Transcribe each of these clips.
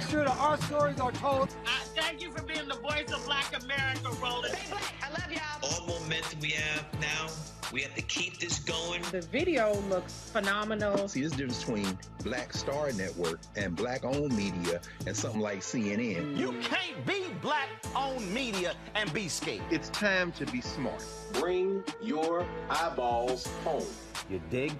Media. He makes sure that our stories are told. Uh, thank you for being the voice of Black America, Roland. Hey, I love y'all. All momentum we have now, we have to keep this going. The video looks phenomenal. See, this difference between Black Star Network and Black owned media and something like CNN. You can't be black owned media and be scared. It's time to be smart. Bring your eyeballs home. You dig?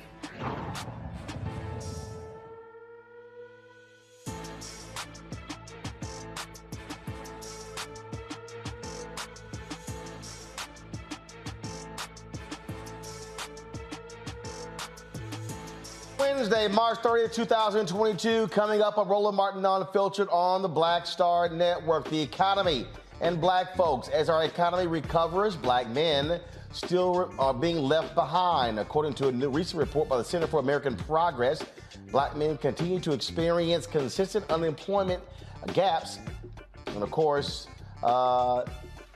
Wednesday, March 30th, 2022, coming up on Roland Martin Unfiltered on the Black Star Network. The economy and black folks. As our economy recovers, black men still are being left behind. According to a new recent report by the Center for American Progress, black men continue to experience consistent unemployment gaps. And of course, uh,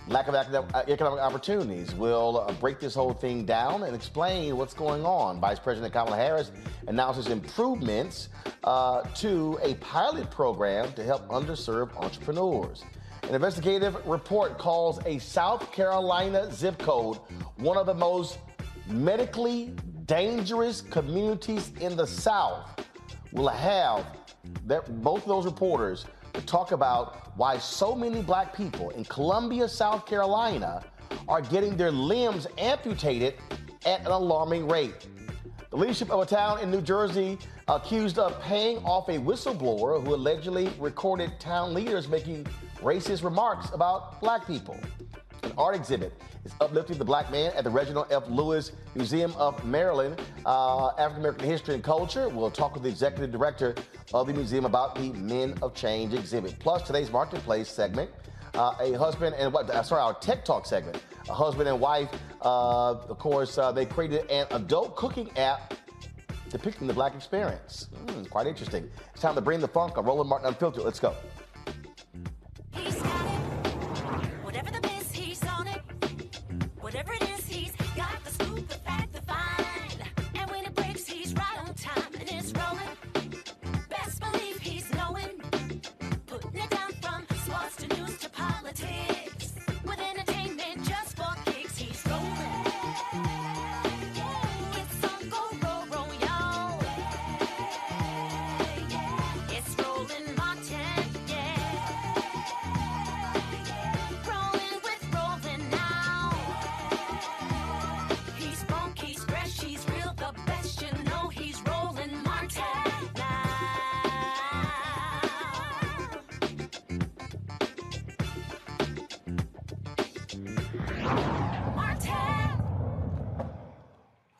lack of economic opportunities. We'll uh, break this whole thing down and explain what's going on. Vice President Kamala Harris announces improvements uh, to a pilot program to help underserved entrepreneurs. An investigative report calls a South Carolina zip code one of the most medically dangerous communities in the South. We'll have that, both of those reporters talk about why so many black people in Columbia, South Carolina are getting their limbs amputated at an alarming rate. The leadership of a town in New Jersey accused of paying off a whistleblower who allegedly recorded town leaders making racist remarks about black people. And art exhibit. It's uplifting the black man at the Reginald F. Lewis Museum of Maryland, uh, African American History and Culture. We'll talk with the executive director of the museum about the Men of Change exhibit. Plus, today's marketplace segment. Uh, a husband and what? Sorry, our tech talk segment. A husband and wife. Uh, of course, uh, they created an adult cooking app depicting the black experience. Mm, quite interesting. It's time to bring the funk on Roland Martin Unfiltered. Let's go.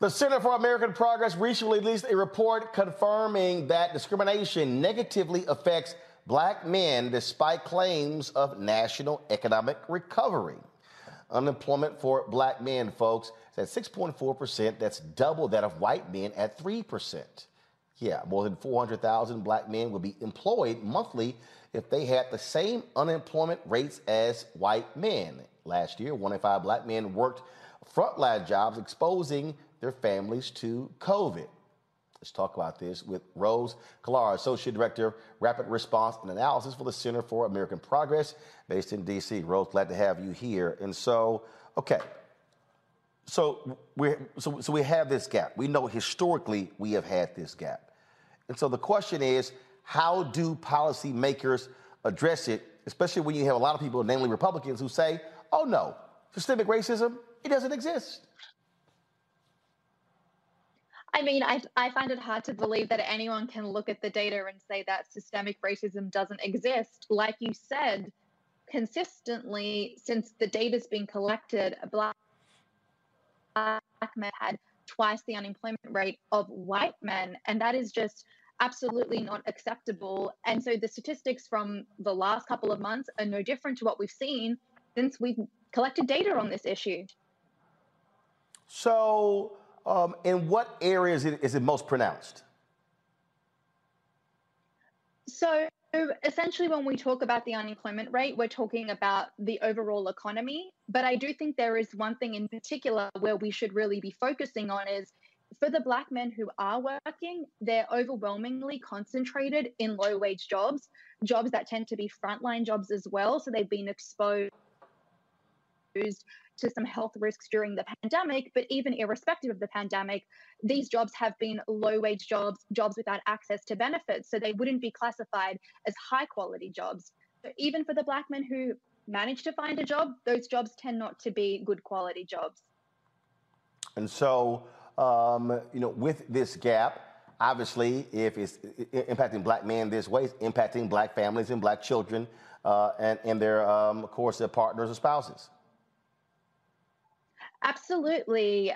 The Center for American Progress recently released a report confirming that discrimination negatively affects black men despite claims of national economic recovery. Unemployment for black men, folks, is at 6.4%. That's double that of white men at 3%. Yeah, more than 400,000 black men would be employed monthly if they had the same unemployment rates as white men. Last year, one in five black men worked frontline jobs, exposing their families to COVID. Let's talk about this with Rose Khattar, Associate Director, Rapid Response and Analysis for the Center for American Progress, based in D.C. Rose, glad to have you here. And so, okay, so we so, so we have this gap. We know historically we have had this gap, and so the question is, how do policymakers address it? Especially when you have a lot of people, namely Republicans, who say, "Oh no, systemic racism it doesn't exist." I mean, I, I find it hard to believe that anyone can look at the data and say that systemic racism doesn't exist. Like you said, consistently, since the data's been collected, black black men had twice the unemployment rate of white men. And that is just absolutely not acceptable. And so the statistics from the last couple of months are no different to what we've seen since we've collected data on this issue. So, um, in what areas is it most pronounced? So, essentially, when we talk about the unemployment rate, we're talking about the overall economy. But I do think there is one thing in particular where we should really be focusing on is for the black men who are working, they're overwhelmingly concentrated in low wage jobs, jobs that tend to be frontline jobs as well. So they've been exposed to some health risks during the pandemic. But even irrespective of the pandemic, these jobs have been low wage jobs, jobs without access to benefits. So they wouldn't be classified as high quality jobs. So even for the black men who manage to find a job, those jobs tend not to be good quality jobs. And so, um, you know, with this gap, obviously, if it's impacting black men this way, it's impacting black families and black children uh, and, and their, um, of course, their partners or spouses. Absolutely.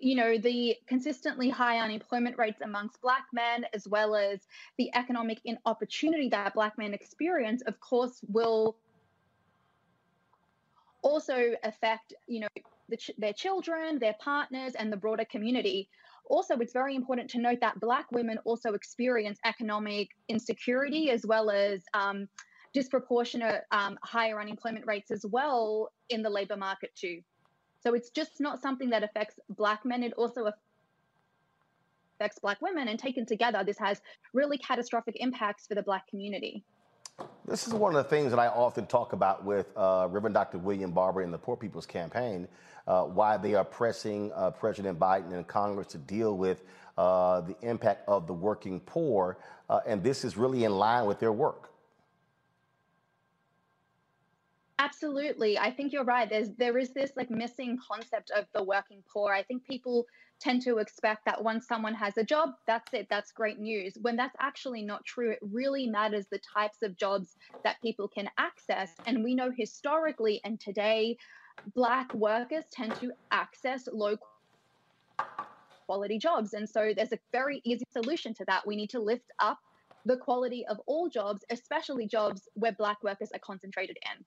You know, the consistently high unemployment rates amongst Black men, as well as the economic inopportunity that Black men experience, of course, will also affect, you know, the ch- their children, their partners, and the broader community. Also, it's very important to note that Black women also experience economic insecurity as well as um, disproportionate um, higher unemployment rates as well in the labor market, too. So it's just not something that affects black men. It also affects black women. And taken together, this has really catastrophic impacts for the black community. This is one of the things that I often talk about with uh, Reverend Dr. William Barber in the Poor People's Campaign, uh, why they are pressing uh, President Biden and Congress to deal with uh, the impact of the working poor. Uh, and this is really in line with their work. Absolutely. I think you're right. There's there is this like missing concept of the working poor. I think people tend to expect that once someone has a job, that's it, that's great news. When that's actually not true, it really matters the types of jobs that people can access. And we know historically and today, Black workers tend to access low quality jobs. And so there's a very easy solution to that. We need to lift up the quality of all jobs, especially jobs where Black workers are concentrated in.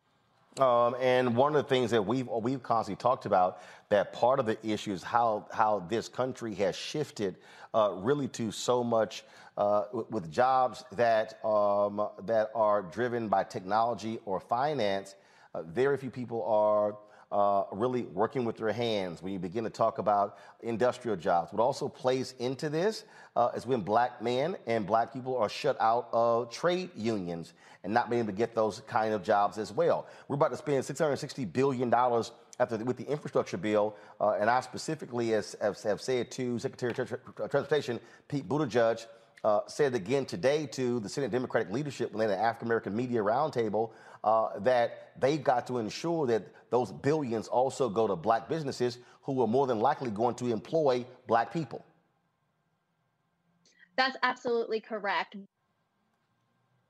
Um, and one of the things that we've we've constantly talked about that part of the issue is how how this country has shifted uh, really to so much uh, with jobs that um, that are driven by technology or finance. Uh, very few people are uh, really working with their hands. When you begin to talk about industrial jobs, what also plays into this uh, is when black men and black people are shut out of trade unions and not being able to get those kind of jobs as well. We're about to spend 660 billion dollars after with the infrastructure bill, uh, and I specifically has, have, have said to Secretary of Transportation Pete Buttigieg uh, said again today to the Senate Democratic leadership when they had an African American media roundtable uh, that they've got to ensure that those billions also go to black businesses who are more than likely going to employ black people. That's absolutely correct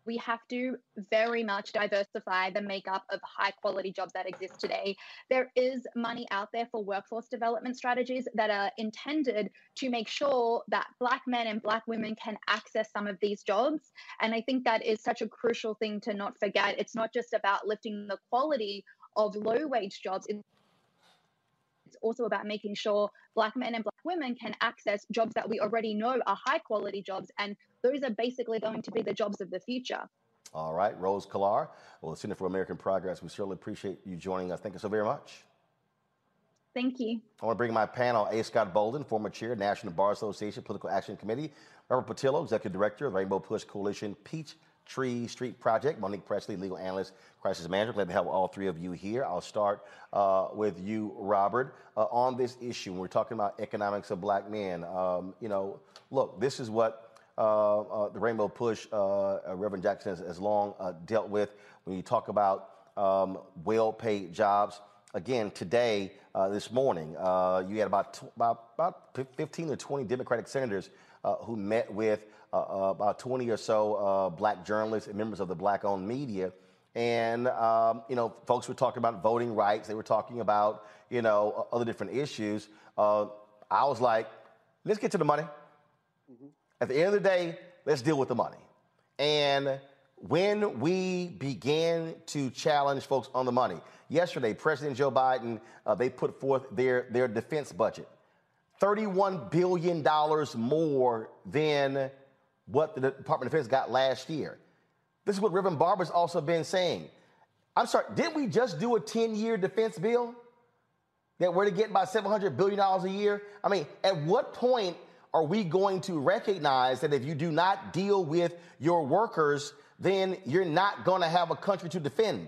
we have to very much diversify the makeup of high quality jobs that exist today. There is money out there for workforce development strategies that are intended to make sure that Black men and Black women can access some of these jobs. And I think that is such a crucial thing to not forget. It's not just about lifting the quality of low wage jobs. It's also about making sure Black men and Black women can access jobs that we already know are high quality jobs. And those are basically going to be the jobs of the future. All right, Rose Khattar, well, Center for American Progress, we certainly appreciate you joining us. Thank you so very much. Thank you. I want to bring my panel A. Scott Bolden, former chair, National Bar Association Political Action Committee, Robert Patillo, executive director of Rainbow Push Coalition Peach Tree Street Project. Monique Presley, legal analyst, crisis manager. Glad to have all three of you here. I'll start uh, with you, Robert, uh, on this issue. We're talking about economics of black men. Um, you know, look, this is what uh, uh the Rainbow Push, uh, uh, Reverend Jackson has, has long dealt with. When you talk about um, well-paid jobs, again today, this morning, you had about, about about 15 or 20 Democratic senators who met with uh, uh, about 20 or so uh, black journalists and members of the black owned media. And, um, you know, folks were talking about voting rights. They were talking about, you know, other different issues. I was like, let's get to the money. Mm-hmm. At the end of the day, let's deal with the money. And when we began to challenge folks on the money, yesterday, President Joe Biden, uh, they put forth their, their defense budget. $31 billion more than what the Department of Defense got last year. This is what Reverend Barber's also been saying. I'm sorry, didn't we just do a 10 year defense bill that we're to get about $700 billion a year? I mean, at what point are we going to recognize that if you do not deal with your workers, then you're not going to have a country to defend?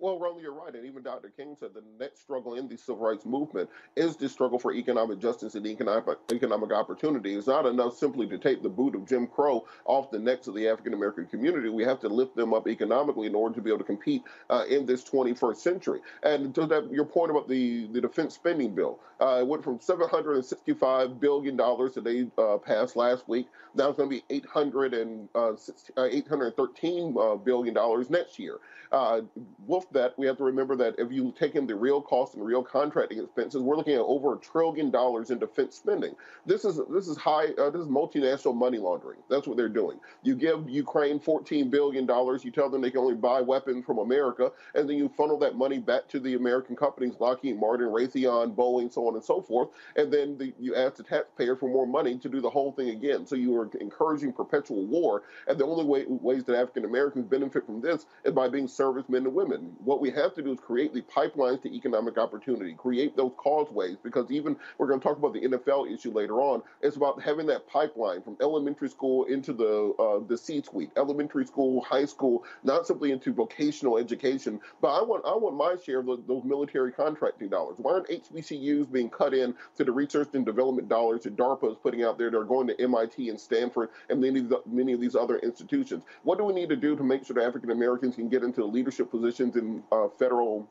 Well, Ronnie, you're right. And even Dr. King said the next struggle in the civil rights movement is the struggle for economic justice and economic, economic opportunity. It's not enough simply to take the boot of Jim Crow off the necks of the African American community. We have to lift them up economically in order to be able to compete uh, in this 21st century. And to that, your point about the, the defense spending bill, uh, it went from $765 billion that they uh, passed last week. Now it's going to be 800 and, uh, $813 uh, next year. Uh, that, we have to remember that if you take in the real cost and real contracting expenses, we're looking at over a trillion dollars in defense spending. This is this is high. Uh, this is multinational money laundering. That's what they're doing. You give Ukraine 14 billion dollars. You tell them they can only buy weapons from America, and then you funnel that money back to the American companies, Lockheed Martin, Raytheon, Boeing, so on and so forth. And then the, you ask the taxpayer for more money to do the whole thing again. So you are encouraging perpetual war. And the only way, ways that African Americans benefit from this is by being servicemen and women. What we have to do is create the pipelines to economic opportunity, create those causeways, because even we're going to talk about the NFL issue later on. It's about having that pipeline from elementary school into the uh, the C-suite, elementary school, high school, not simply into vocational education. But I want I want my share of those, those military contracting dollars. Why aren't HBCUs being cut in to the research and development dollars that DARPA is putting out there? They're going to MIT and Stanford and many of many of these other institutions. What do we need to do to make sure that African Americans can get into leadership positions in uh, federal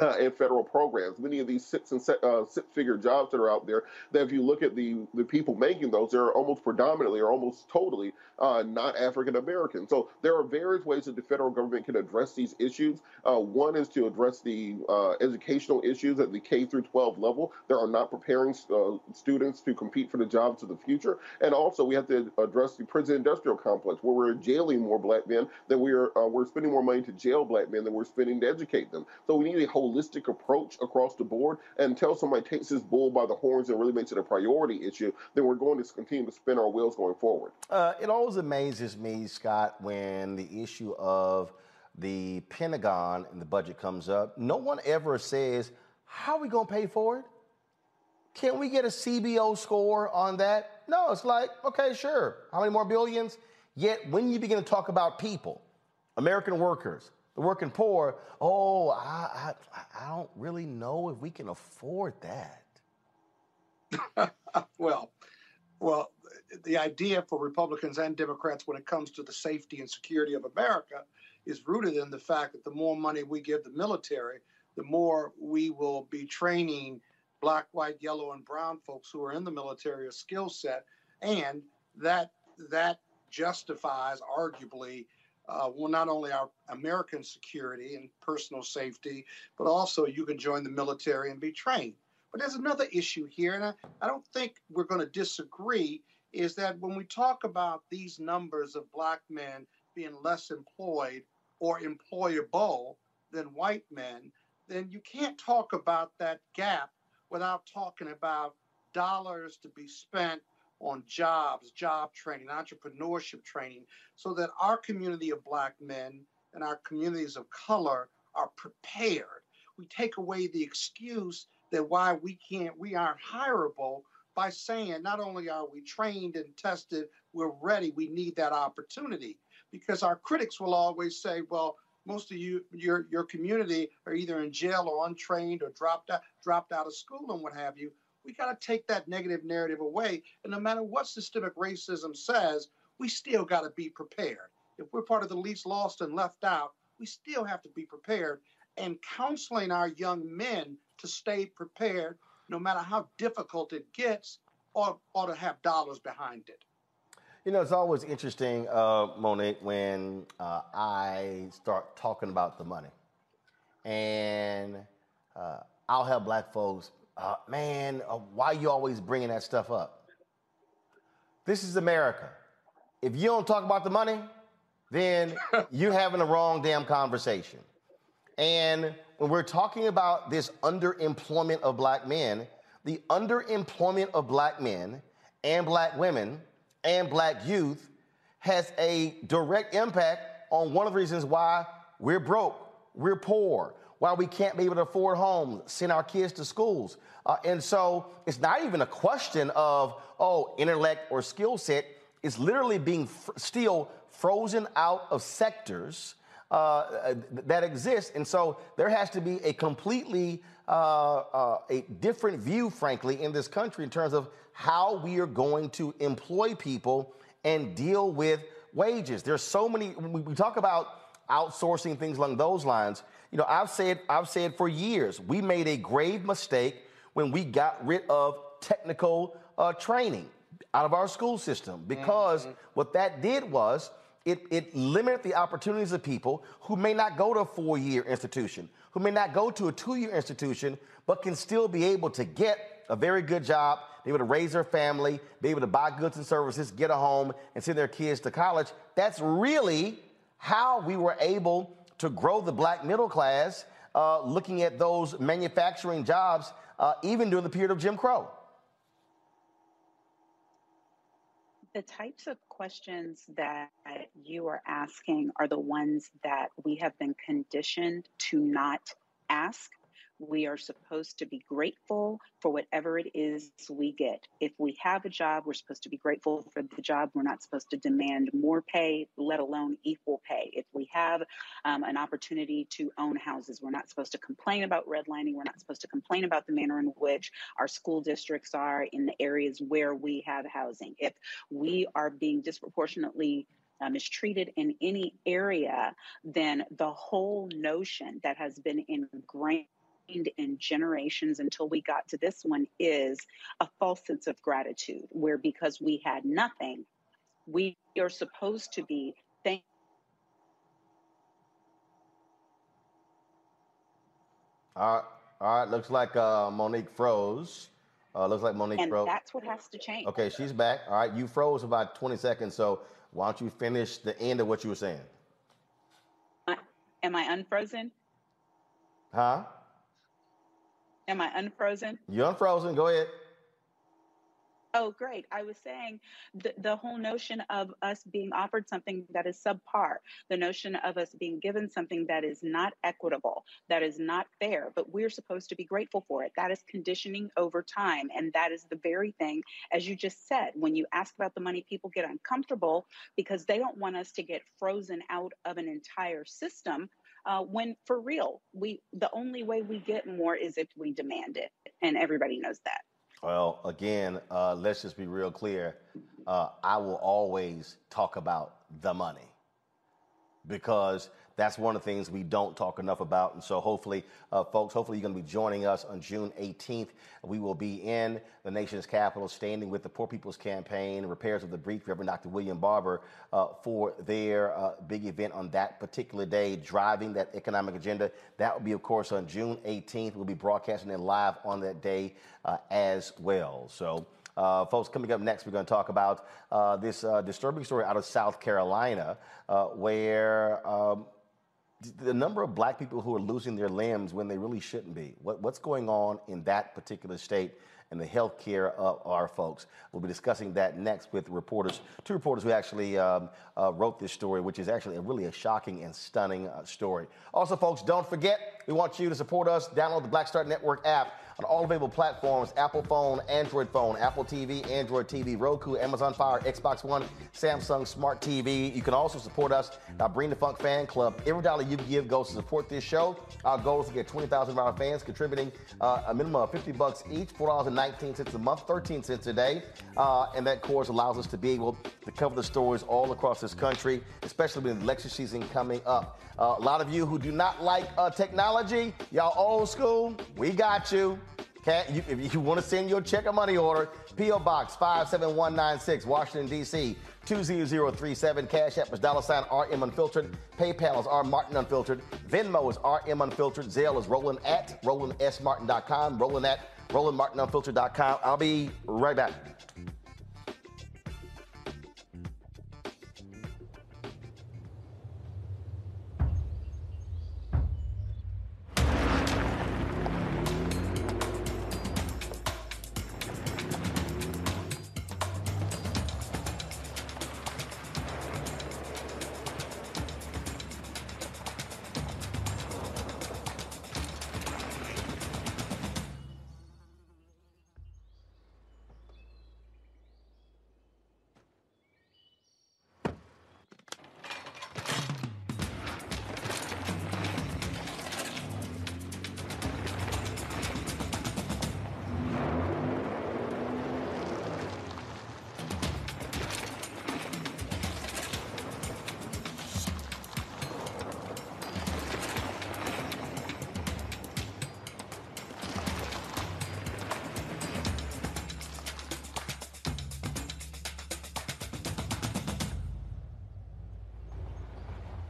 uh, and federal programs. Many of these six and uh, six figure jobs that are out there, that if you look at the the people making those, they're almost predominantly or almost totally uh, not African American. So there are various ways that the federal government can address these issues. Uh, one is to address the uh, educational issues at the K through 12 level that are not preparing uh, students to compete for the jobs of the future, and also we have to address the prison industrial complex where we're jailing more black men than we are we're spending more money to jail black men than we're spending to educate them. So we need a whole holistic approach across the board until somebody takes this bull by the horns and really makes it a priority issue, then we're going to continue to spin our wheels going forward. Uh, it always amazes me, Scott, when the issue of the Pentagon and the budget comes up. No one ever says, How are we going to pay for it? Can we get a CBO score on that? No, it's like, okay, sure. How many more billions? Yet when you begin to talk about people, American workers, the working poor, oh, I, I, I don't really know if we can afford that. well, well, the idea for Republicans and Democrats when it comes to the safety and security of America is rooted in the fact that the more money we give the military, the more we will be training black, white, yellow, and brown folks who are in the military a skill set, and that that justifies arguably uh, well, not only our American security and personal safety, but also you can join the military and be trained. But there's another issue here, and I, I don't think we're going to disagree, is that when we talk about these numbers of black men being less employed or employable than white men, then you can't talk about that gap without talking about dollars to be spent on jobs, job training, entrepreneurship training, so that our community of black men and our communities of color are prepared. We take away the excuse that why we can't, we aren't hireable by saying not only are we trained and tested, we're ready, we need that opportunity. Because our critics will always say, well, most of you, your your community are either in jail or untrained or dropped out, dropped out of school and what have you we got to take that negative narrative away. And no matter what systemic racism says, we still got to be prepared. If we're part of the least lost and left out, we still have to be prepared. And counseling our young men to stay prepared, no matter how difficult it gets, ought, ought to have dollars behind it. You know, it's always interesting, uh, Monique, when uh, I start talking about the money. And uh, I'll have black folks uh, man, uh, why you always bringing that stuff up? This is America. If you don't talk about the money, then you're having the wrong damn conversation. And when we're talking about this underemployment of black men, the underemployment of black men and black women and black youth has a direct impact on one of the reasons why we're broke, we're poor, why we can't be able to afford homes, send our kids to schools. Uh, and so it's not even a question of, oh, intellect or skill set. It's literally being f- still frozen out of sectors uh, that exist. And so there has to be a completely uh, uh, a different view, frankly, in this country in terms of how we are going to employ people and deal with wages. There's so many, we talk about outsourcing things along those lines. You know, I've said, I've said for years, we made a grave mistake when we got rid of technical uh, training out of our school system because mm-hmm. what that did was it, it limited the opportunities of people who may not go to a four year institution, who may not go to a two year institution, but can still be able to get a very good job, be able to raise their family, be able to buy goods and services, get a home, and send their kids to college. That's really how we were able to grow the black middle class, uh, looking at those manufacturing jobs, uh, even during the period of Jim Crow? The types of questions that you are asking are the ones that we have been conditioned to not ask we are supposed to be grateful for whatever it is we get. If we have a job, we're supposed to be grateful for the job. We're not supposed to demand more pay, let alone equal pay. If we have um, an opportunity to own houses, we're not supposed to complain about redlining. We're not supposed to complain about the manner in which our school districts are in the areas where we have housing. If we are being disproportionately uh, mistreated in any area, then the whole notion that has been ingrained in generations until we got to this one is a false sense of gratitude, where because we had nothing, we are supposed to be thank. All right, all right. Looks like uh, Monique froze. Uh, looks like Monique and froze. that's what has to change. Okay, she's back. All right, you froze about 20 seconds. So why don't you finish the end of what you were saying? Am I unfrozen? Huh? Am I unfrozen? You're unfrozen. Go ahead. Oh, great. I was saying the, the whole notion of us being offered something that is subpar, the notion of us being given something that is not equitable, that is not fair, but we're supposed to be grateful for it. That is conditioning over time. And that is the very thing, as you just said, when you ask about the money, people get uncomfortable because they don't want us to get frozen out of an entire system. Uh, when for real, we the only way we get more is if we demand it, and everybody knows that. Well, again, uh, let's just be real clear. Uh, I will always talk about the money because that's one of the things we don't talk enough about. And so, hopefully, uh, folks, hopefully, you're going to be joining us on June 18th. We will be in the nation's capital, standing with the Poor People's Campaign, Repairers of the Breach, Reverend Dr. William Barber, uh, for their uh, big event on that particular day, driving that economic agenda. That will be, of course, on June 18th. We'll be broadcasting it live on that day uh, as well. So, uh, folks, coming up next, we're going to talk about uh, this uh, disturbing story out of South Carolina uh, where um, the number of black people who are losing their limbs when they really shouldn't be. What, what's going on in that particular state and the health care of our folks? We'll be discussing that next with reporters, two reporters who actually um, uh, wrote this story, which is actually a really a shocking and stunning uh, story. Also, folks, don't forget, we want you to support us. Download the Black Star Network app on all available platforms Apple phone, Android phone, Apple TV, Android TV, Roku, Amazon Fire, Xbox One, Samsung Smart TV. You can also support us by Bring the Funk Fan Club. Every dollar you give goes to support this show. Our goal is to get 20,000 of our fans contributing uh, a minimum of 50 bucks each, $4.19 a month, 13 cents a day. Uh, and that, course, allows us to be able to cover the stories all across this country, especially with the election season coming up. Uh, a lot of you who do not like uh, technology, y'all old school, we got you. You, if you want to send your check or money order, P.O. Box 57196, Washington, D.C. 20037. Cash App is dollar sign RM Unfiltered. PayPal is R Martin Unfiltered. Venmo is RM Unfiltered. Zelle is Roland at RolandSMartin.com. Roland at RolandMartinUnfiltered.com. I'll be right back.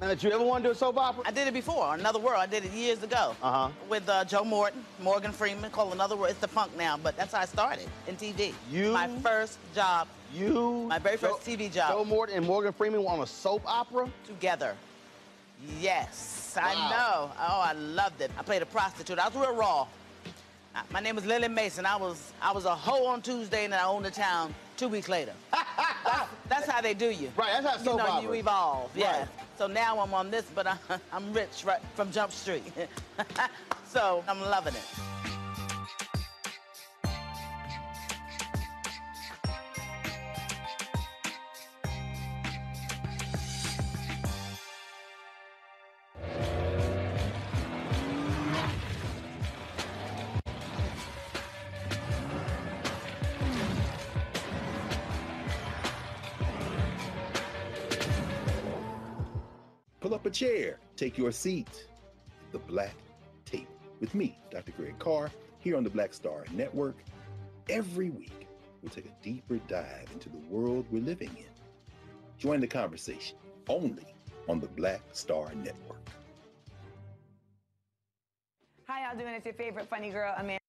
Did you ever want to do a soap opera? I did it before, Another World. I did it years ago. Uh-huh. With uh, Joe Morton, Morgan Freeman, called Another World. It's the funk now, but that's how I started in TV. You? My first job. You? My very first Joe, TV job. Joe Morton and Morgan Freeman were on a soap opera? Together. Yes, wow. I know. Oh, I loved it. I played a prostitute. I was real raw. Uh, my name was Lily Mason. I was I was a hoe on Tuesday and then I owned the town two weeks later. that's, that's, how they do you. Right, that's how soap You know, opera. you evolve. Right. So now I'm on this, but I'm rich right from Jump Street. so I'm loving it. Take your seat. The Black Table with me, Dr. Greg Carr, here on the Black Star Network. Every week, we'll take a deeper dive into the world we're living in. Join the conversation only on the Black Star Network. Hi, y'all doing? It's your favorite funny girl, Amanda.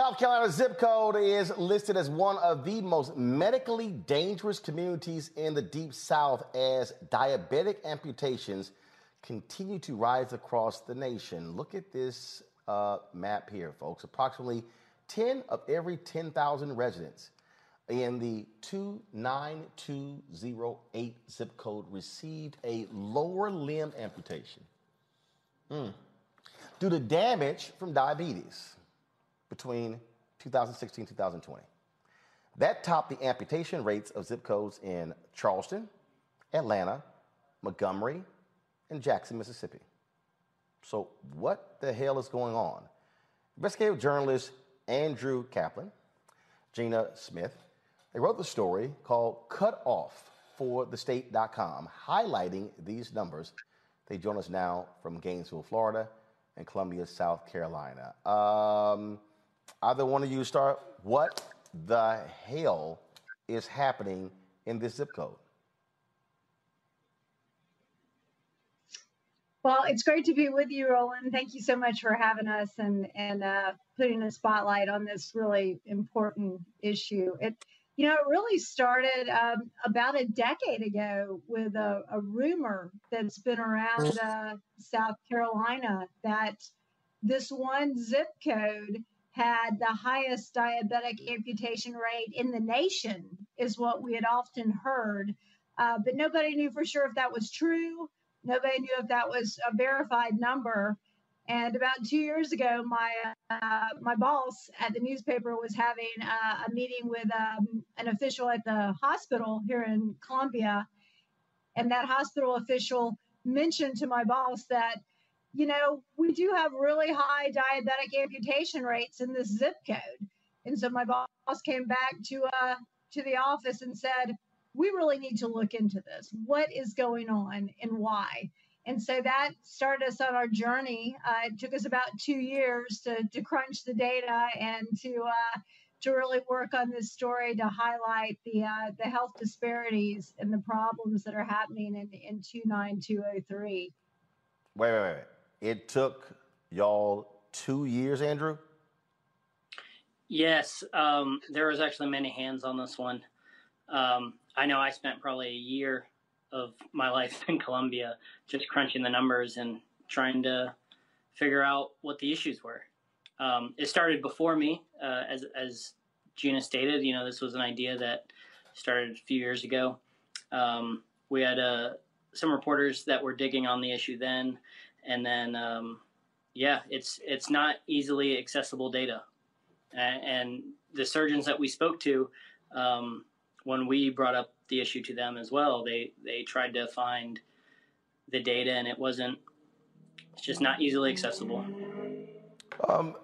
South Carolina zip code is listed as one of the most medically dangerous communities in the Deep South as diabetic amputations continue to rise across the nation. Look at this uh, map here, folks. Approximately 10 of every 10,000 residents in the 29208 zip code received a lower limb amputation mm. due to damage from diabetes between 2016 and 2020. That topped the amputation rates of zip codes in Charleston, Atlanta, Montgomery, and Jackson, Mississippi. So, what the hell is going on? Investigative journalist Andrew Caplan, Gina Smith, they wrote the story called Cut Off for thestate.com, highlighting these numbers. They join us now from Gainesville, Florida, and Columbia, South Carolina. Um, Either one of you start. What the hell is happening in this zip code? Well, it's great to be with you, Roland. Thank you so much for having us and and uh, putting a spotlight on this really important issue. It, you know, it really started um, about a decade ago with a, a rumor that's been around uh, South Carolina that this one zip code had the highest diabetic amputation rate in the nation, is what we had often heard. Uh, but nobody knew for sure if that was true. Nobody knew if that was a verified number. And about two years ago, my uh, my boss at the newspaper was having uh, a meeting with um, an official at the hospital here in Columbia, and that hospital official mentioned to my boss that you know, we do have really high diabetic amputation rates in this zip code. And so my boss came back to uh, to the office and said, we really need to look into this. What is going on and why? And so that started us on our journey. Uh, it took us about two years to, to crunch the data and to uh, to really work on this story to highlight the uh, the health disparities and the problems that are happening in, in 29203. Wait, wait, wait. It took y'all two years, Andrew? Yes, um, there was actually many hands on this one. Um, I know I spent probably a year of my life in Columbia just crunching the numbers and trying to figure out what the issues were. Um, it started before me, uh, as as Gina stated. You know, this was an idea that started a few years ago. Um, we had uh, some reporters that were digging on the issue then, and then um, yeah, it's it's not easily accessible data, and, the surgeons that we spoke to, um, when we brought up the issue to them as well, they they tried to find the data, and it wasn't. It's just not easily accessible. Um,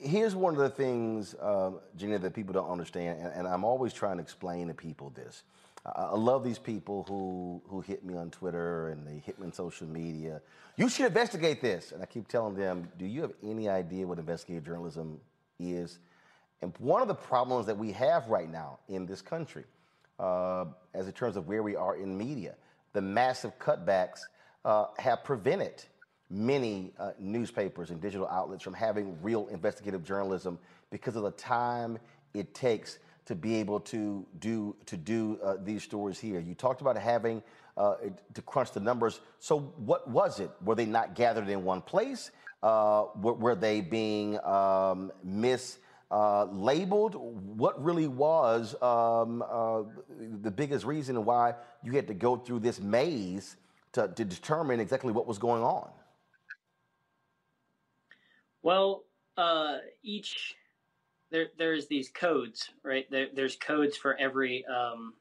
here's one of the things, um, Gina, that people don't understand, and, and I'm always trying to explain to people this. I love these people who who hit me on Twitter and they hit me on social media. You should investigate this, and I keep telling them, do you have any idea what investigative journalism is? And one of the problems that we have right now in this country, uh, as in terms of where we are in media, the massive cutbacks uh, have prevented many uh, newspapers and digital outlets from having real investigative journalism because of the time it takes to be able to do to do uh, these stories here. You talked about having uh, to crunch the numbers. So what was it? Were they not gathered in one place? Uh, were, were, they being um, mislabeled? Uh, what really was um, uh, the biggest reason why you had to go through this maze to, to determine exactly what was going on? Well, uh, each there there's these codes, right? There, there's codes for every um,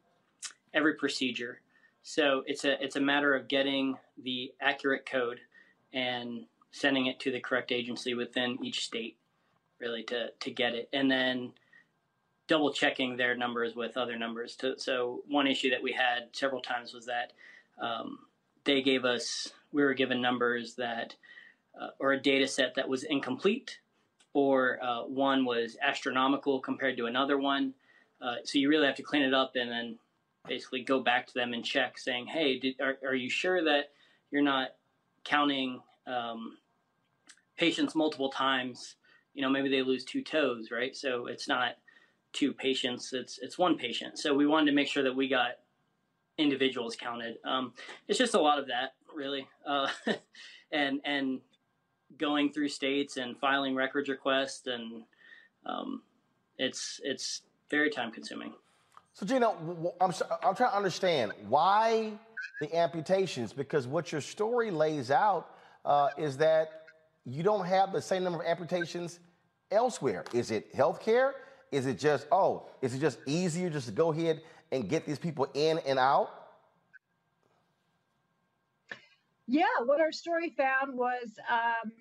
every procedure. So it's a it's a matter of getting the accurate code and sending it to the correct agency within each state, really to to get it, and then double checking their numbers with other numbers. To, so one issue that we had several times was that um, they gave us we were given numbers that uh, or a data set that was incomplete or uh, one was astronomical compared to another one. Uh, so you really have to clean it up and then basically go back to them and check, saying, "Hey, did, are, are you sure that you're not counting um, patients multiple times? You know, maybe they lose two toes, right? So it's not two patients; it's it's one patient. So we wanted to make sure that we got individuals counted. Um, it's just a lot of that, really, uh, and and going through states and filing records requests, and um, it's it's very time consuming. So Gina, I'm I'm trying to understand why the amputations because what your story lays out uh, is that you don't have the same number of amputations elsewhere. Is it healthcare? Is it just oh? Is it just easier just to go ahead and get these people in and out? Yeah, what our story found was um,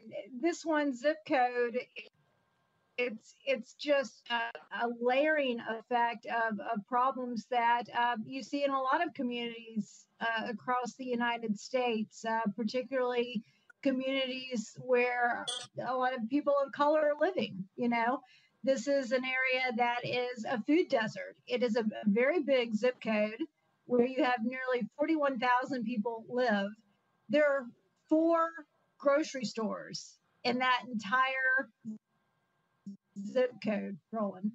this one zip code. It's it's just a, a layering effect of, of problems that uh, you see in a lot of communities uh, across the United States, uh, particularly communities where a lot of people of color are living. You know, this is an area that is a food desert. It is a, a very big zip code where you have nearly 41,000 people live there are four grocery stores in that entire zip code, Roland.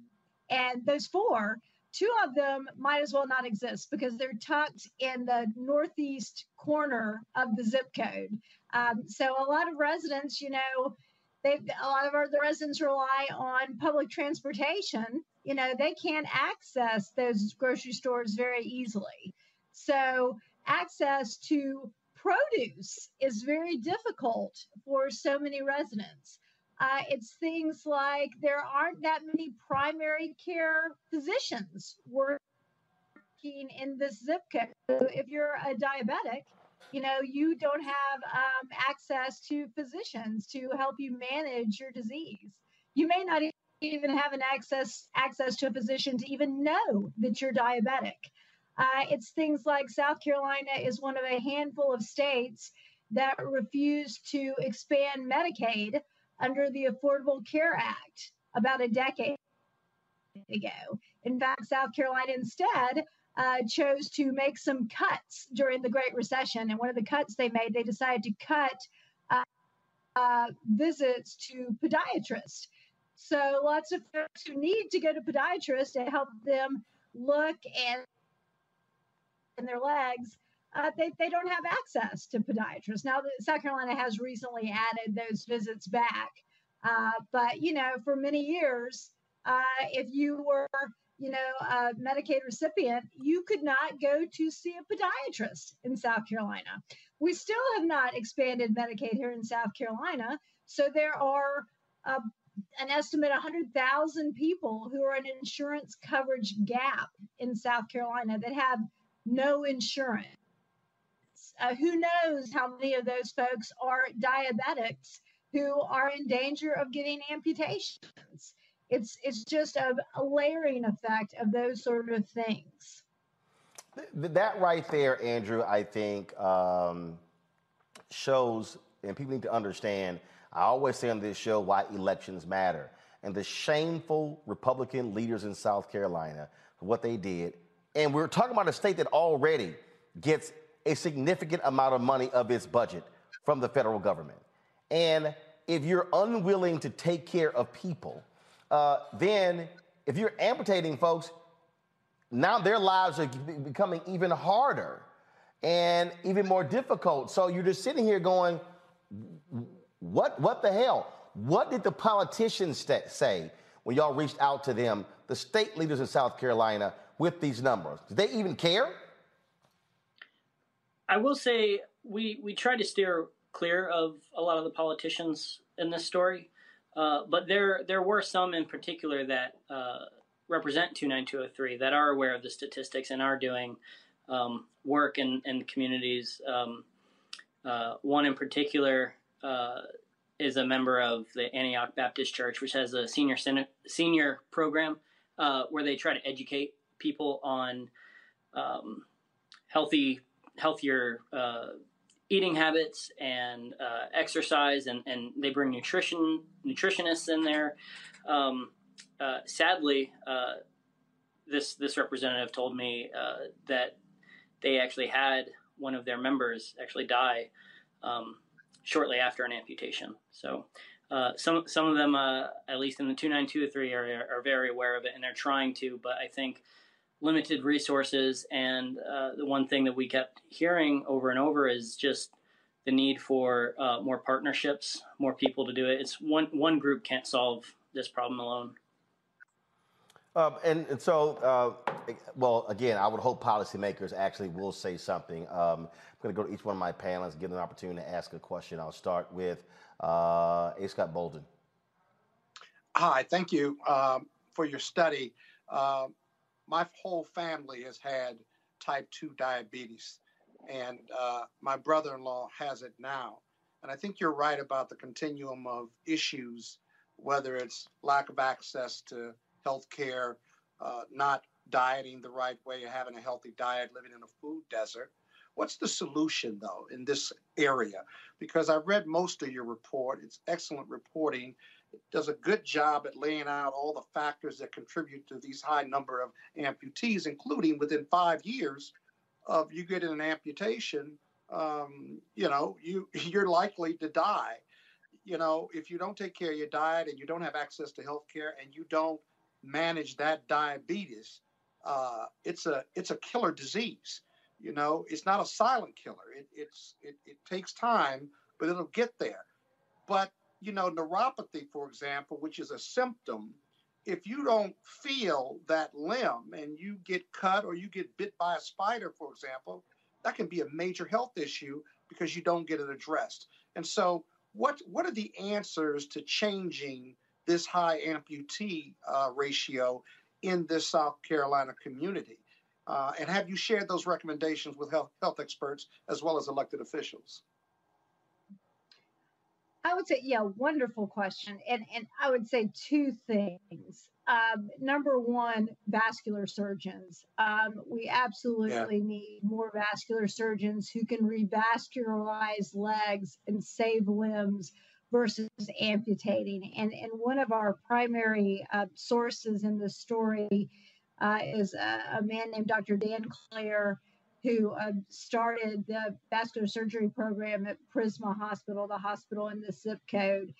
And those four, two of them might as well not exist because they're tucked in the northeast corner of the zip code. Um, so a lot of residents, you know, they a lot of our, the residents rely on public transportation. You know, they can't access those grocery stores very easily. So access to produce is very difficult for so many residents. Uh, it's things like there aren't that many primary care physicians working in this zip code. So if you're a diabetic, you know, you don't have um, access to physicians to help you manage your disease. You may not even have an access access to a physician to even know that you're diabetic. Uh, it's things like South Carolina is one of a handful of states that refused to expand Medicaid under the Affordable Care Act about a decade ago. In fact, South Carolina instead uh, chose to make some cuts during the Great Recession. And one of the cuts they made, they decided to cut uh, uh, visits to podiatrists. So lots of folks who need to go to podiatrists to help them look and in their legs, uh, they, they don't have access to podiatrists. Now, South Carolina has recently added those visits back. Uh, but, you know, for many years, uh, if you were, you know, a Medicaid recipient, you could not go to see a podiatrist in South Carolina. We still have not expanded Medicaid here in South Carolina. So there are uh, an estimate 100,000 people who are an insurance coverage gap in South Carolina that have no insurance. Uh, who knows how many of those folks are diabetics who are in danger of getting amputations? It's it's just a, a layering effect of those sort of things. That right there, Andrew, I think um, shows, and people need to understand. I always say on this show why elections matter, and the shameful Republican leaders in South Carolina, what they did and we're talking about a state that already gets a significant amount of money of its budget from the federal government. And if you're unwilling to take care of people, uh, then if you're amputating folks, now their lives are becoming even harder and even more difficult. So you're just sitting here going, what, what the hell? What did the politicians st- say when y'all reached out to them, the state leaders in South Carolina, with these numbers? Do they even care? I will say we we try to steer clear of a lot of the politicians in this story. Uh, but there there were some in particular that uh, represent 29203 that are aware of the statistics and are doing um, work in, in communities. Um, uh, one in particular uh, is a member of the Antioch Baptist Church, which has a senior senior program uh, where they try to educate people on um, healthy, healthier uh, eating habits and uh, exercise, and, and they bring nutrition nutritionists in there. Um, uh, sadly, uh, this this representative told me uh, that they actually had one of their members actually die um, shortly after an amputation. So. Uh, some some of them, uh, at least in the 29203 area, are very aware of it and they're trying to. But I think limited resources, and uh, the one thing that we kept hearing over and over is just the need for uh, more partnerships, more people to do it. It's one one group can't solve this problem alone. Um, and, and, so, uh, well, again, I would hope policymakers actually will say something. Um, I'm going to go to each one of my panelists, give them an opportunity to ask a question. I'll start with uh, A. Scott Bolden. Hi, thank you um, for your study. Uh, my whole family has had type 2 diabetes, and uh, my brother in law has it now. And I think you're right about the continuum of issues, whether it's lack of access to health care, uh, not dieting the right way, having a healthy diet, living in a food desert. What's the solution, though, in this area? Because I've read most of your report. It's excellent reporting. Does a good job at laying out all the factors that contribute to these high number of amputees, including within five years of you getting an amputation, um, you know, you you're likely to die. You know, if you don't take care of your diet and you don't have access to health care and you don't manage that diabetes, uh, it's a it's a killer disease. You know, it's not a silent killer. It, it's it, it takes time, but it'll get there. But you know, neuropathy, for example, which is a symptom, if you don't feel that limb and you get cut or you get bit by a spider, for example, that can be a major health issue because you don't get it addressed. And so, what what are the answers to changing this high amputee uh, ratio in this South Carolina community? Uh, and have you shared those recommendations with health, health experts as well as elected officials? I would say, yeah, wonderful question. And, and I would say two things. Um, number one, vascular surgeons. Um, we absolutely yeah. need more vascular surgeons who can revascularize legs and save limbs versus amputating. And, and one of our primary uh, sources in this story uh, is a, a, man named Dr. Dan Clare, who uh, started the vascular surgery program at Prisma Hospital, the hospital in the zip code.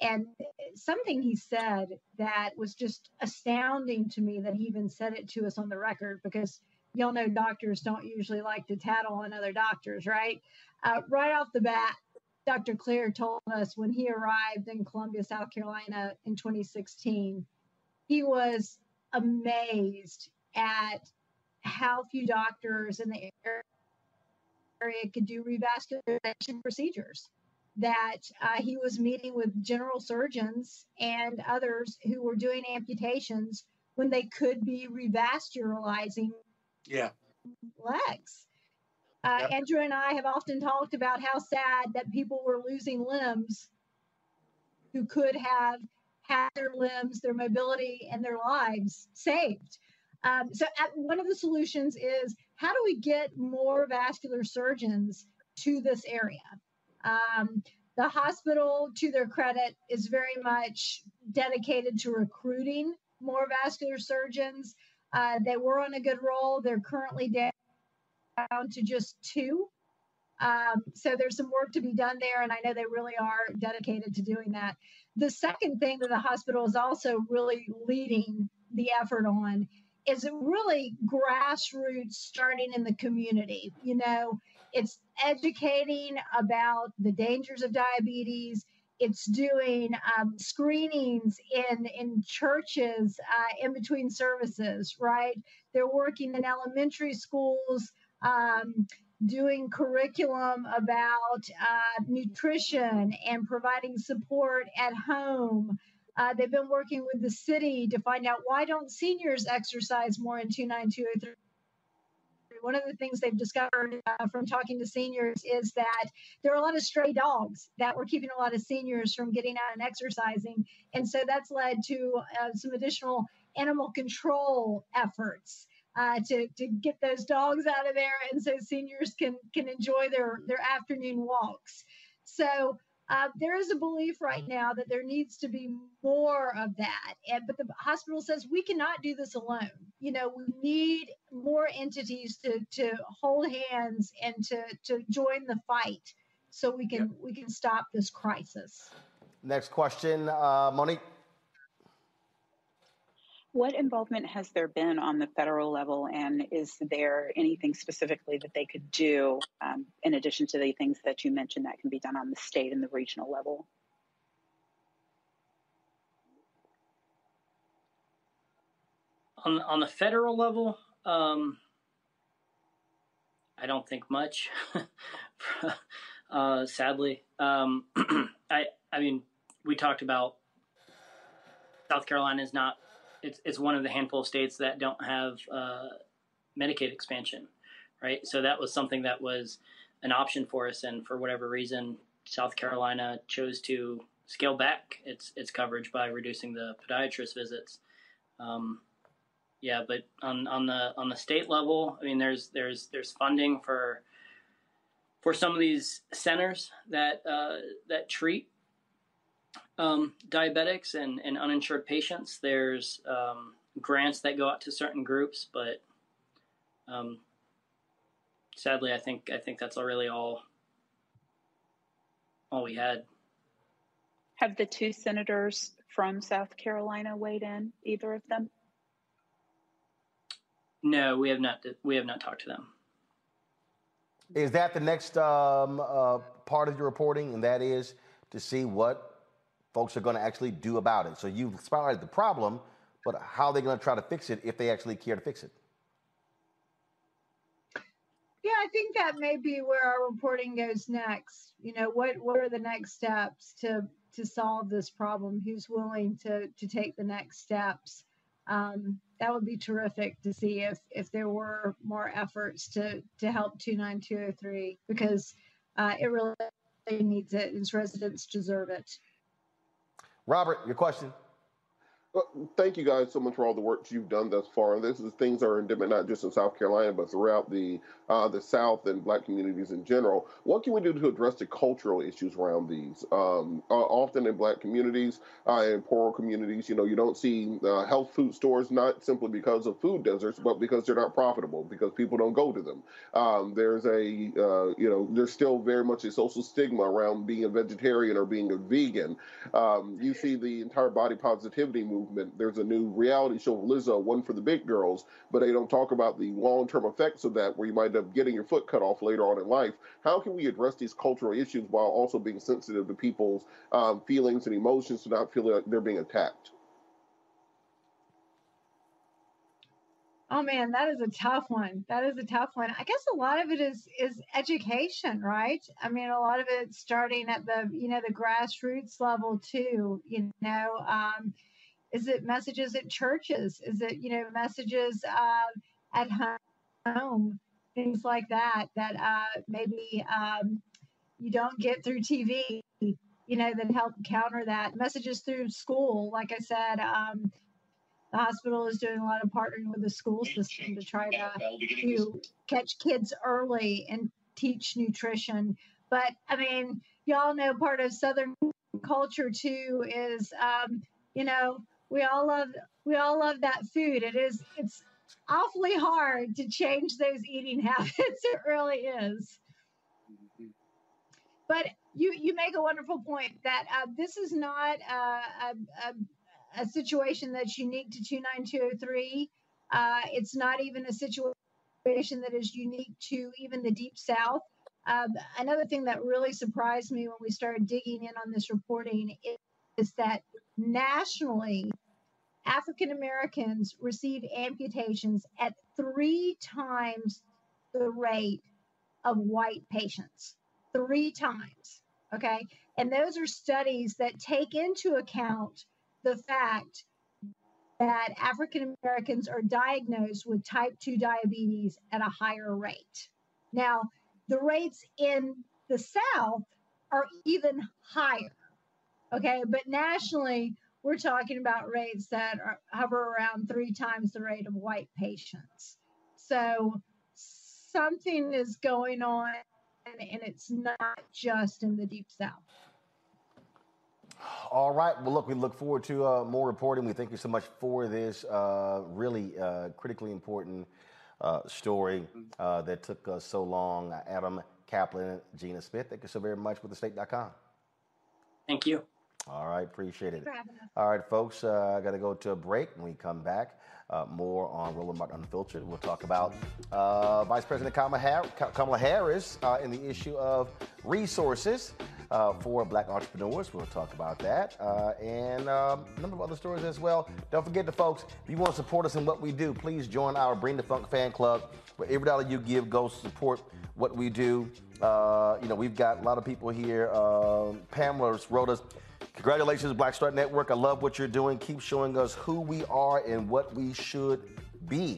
And something he said that was just astounding to me that he even said it to us on the record because y'all know doctors don't usually like to tattle on other doctors, right? Uh, right off the bat, Dr. Clare told us when he arrived in Columbia, South Carolina in 2016, he was amazed at how few doctors in the area could do revascularization procedures. That uh, he was meeting with general surgeons and others who were doing amputations when they could be revascularizing yeah. legs. Uh, yep. Andrew and I have often talked about how sad that people were losing limbs who could have had their limbs, their mobility, and their lives saved. Um, so, at, one of the solutions is how do we get more vascular surgeons to this area? Um, the hospital, to their credit, is very much dedicated to recruiting more vascular surgeons. Uh, they were on a good roll. They're currently down to just two. Um, so there's some work to be done there, and I know they really are dedicated to doing that. The second thing that the hospital is also really leading the effort on is really grassroots starting in the community. You know, it's educating about the dangers of diabetes. It's doing um, screenings in in churches uh, in between services. Right, they're working in elementary schools. Um, doing curriculum about uh, nutrition and providing support at home. Uh, they've been working with the city to find out why don't seniors exercise more in 29203 one of the things they've discovered uh, from talking to seniors is that there are a lot of stray dogs that were keeping a lot of seniors from getting out and exercising. And so that's led to uh, some additional animal control efforts. Uh, to, to get those dogs out of there and so seniors can can enjoy their their afternoon walks so uh, there is a belief right now that there needs to be more of that, and but the hospital says we cannot do this alone. You know, we need more entities to to hold hands and to to join the fight, so we can we can stop this crisis. Next question, uh, Monique. What involvement has there been on the federal level, and is there anything specifically that they could do um, in addition to the things that you mentioned that can be done on the state and the regional level? On on the federal level, um, I don't think much. uh, sadly, um, I I mean, we talked about South Carolina is not it's it's one of the handful of states that don't have uh, Medicaid expansion, right? So that was something that was an option for us, and for whatever reason, South Carolina chose to scale back its its coverage by reducing the podiatrist visits. Um, yeah, but on, on the on the state level, I mean, there's there's there's funding for for some of these centers that uh, that treat um, diabetics and, and uninsured patients. There's um, grants that go out to certain groups, but um, sadly, I think I think that's really all all we had. Have the two senators from South Carolina weighed in? Either of them? No, we have not. We have not talked to them. Is that the next um, uh, part of your reporting, and that is to see what folks are going to actually do about it. So you've spotlighted the problem, but how are they going to try to fix it if they actually care to fix it? Yeah, I think that may be where our reporting goes next. You know, what what are the next steps to to solve this problem? Who's willing to to take the next steps? Um, that would be terrific to see if if there were more efforts to to help 29203 because uh, it really needs it. Its residents deserve it. Robert, your question. Thank you guys so much for all the work you've done thus far. And this is things are endemic not just in South Carolina, but throughout the uh, the South and Black communities in general. What can we do to address the cultural issues around these? Um, uh, often in Black communities, uh, in poorer communities, you know, you don't see uh, health food stores not simply because of food deserts, but because they're not profitable, because people don't go to them. Um, there's a uh, you know, there's still very much a social stigma around being a vegetarian or being a vegan. Um, you see the entire body positivity movement movement. There's a new reality show Lizzo, one for the big girls, but they don't talk about the long term effects of that, where you might end up getting your foot cut off later on in life. How can we address these cultural issues while also being sensitive to people's um, feelings and emotions to not feel like they're being attacked? Oh man, that is a tough one. That is a tough one. I guess a lot of it is is education, right? I mean, a lot of it starting at the you know the grassroots level too. You know, um, is it messages at churches? Is it, you know, messages uh, at home? Things like that, that uh, maybe um, you don't get through TV, you know, that help counter that. Messages through school. Like I said, um, the hospital is doing a lot of partnering with the school system to try to, to catch kids early and teach nutrition. But I mean, y'all know part of Southern culture too is, um, you know, we all love we all love that food. It is it's awfully hard to change those eating habits. It really is. But you you make a wonderful point that uh, this is not a, a, a, situation that's unique to 29203. Uh, it's not even a situation that is unique to even the Deep South. Um, another thing that really surprised me when we started digging in on this reporting is, is that nationally, African Americans receive amputations at three times the rate of white patients, three times. Okay. And those are studies that take into account the fact that African Americans are diagnosed with type 2 diabetes at a higher rate. Now, the rates in the South are even higher. Okay. But nationally, we're talking about rates that are, hover around three times the rate of white patients. So something is going on, and it's not just in the Deep South. All right. Well, look, we look forward to uh, more reporting. We thank you so much for this uh, really uh, critically important uh, story uh, that took us so long. Adam Caplan, Gina Smith, thank you so very much with thestate.com. Thank you. All right, appreciate it. All right, folks, uh, I got to go to a break. When we come back, uh, more on Roland Martin Unfiltered. We'll talk about uh, Vice President Kamala Harris uh, in the issue of resources uh, for black entrepreneurs. We'll talk about that uh, and um, a number of other stories as well. Don't forget the folks, if you want to support us in what we do, please join our Bring the Funk fan club where every dollar you give goes to support what we do. Uh, you know, we've got a lot of people here. Um, Pamela wrote us, Congratulations, Black Star Network. I love what you're doing. Keep showing us who we are and what we should be.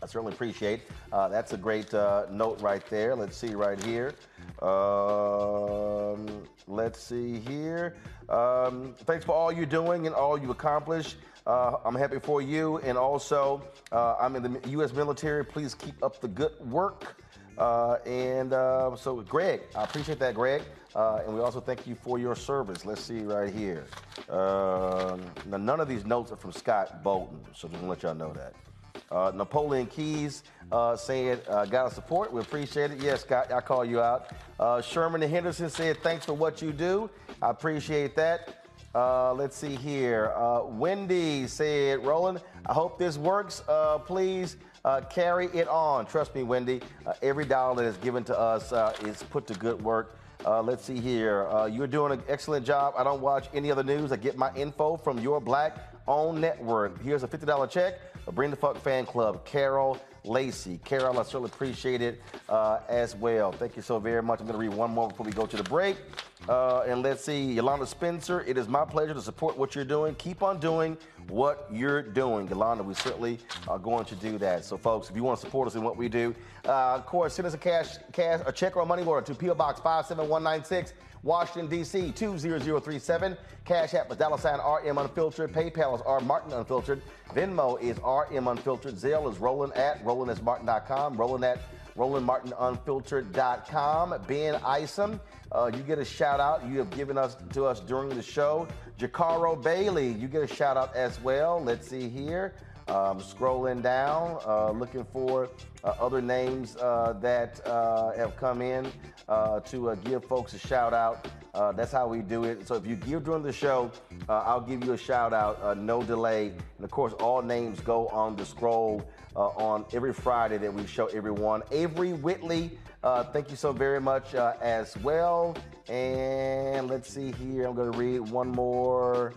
I certainly appreciate. Uh, that's a great uh, note right there. Let's see right here. Um, let's see here. Um, thanks for all you're doing and all you accomplished. Uh, I'm happy for you. And also, uh, I'm in the U.S. military. Please keep up the good work. Uh, and uh, so, Greg, I appreciate that, Greg. Uh, and we also thank you for your service. Let's see right here. Um, now, none of these notes are from Scott Bolden, so just to let y'all know that. Uh, Napoleon Keys uh, saying, uh, got a support. We appreciate it. Yes, Scott, I call you out. Uh, Sherman and Henderson said, thanks for what you do. I appreciate that. Uh, let's see here. Uh, Wendy said, Roland, I hope this works. please carry it on. Trust me, Wendy, every dollar that is given to us is put to good work. Uh, let's see here. Uh, you're doing an excellent job. I don't watch any other news. I get my info from your black owned network. Here's a $50 check. Bring the Funk Fan Club. Carol Lacey. Carol, I certainly appreciate it uh, as well. Thank you so very much. I'm going to read one more before we go to the break. Uh, and let's see, Yolanda Spencer, it is my pleasure to support what you're doing. Keep on doing what you're doing. Yolanda, we certainly are going to do that. So, folks, if you want to support us in what we do, uh, of course, send us a cash, cash, a check or a money order to PO Box 57196. Washington, D.C. 20037. Cash App is dollar sign RM Unfiltered. PayPal is R Martin Unfiltered. Venmo is RM Unfiltered. Zelle is Roland at RolandSMartin.com. Roland at RolandMartinUnfiltered.com. Ben Isom, uh, you get a shout out. You have given us to us during the show. Jacaro Bailey, you get a shout out as well. Let's see here. Um, scrolling down, uh, looking for uh, other names uh, that uh, have come in uh, to uh, give folks a shout out. that's how we do it. So if you give during the show, I'll give you a shout out, no delay. And of course, all names go on the scroll on every Friday that we show everyone. Avery Whitley, thank you so very much as well. And let's see here, I'm going to read one more.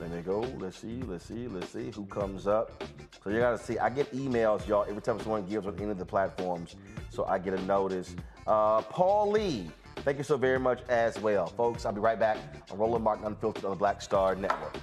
Let me go. Let's see. Let's see. Let's see who comes up. So you gotta see. I get emails, y'all, every time someone gives on any of the platforms. So I get a notice. Uh, Paul Lee, thank you so very much as well, folks. I'll be right back on Roland Martin Unfiltered on the Black Star Network.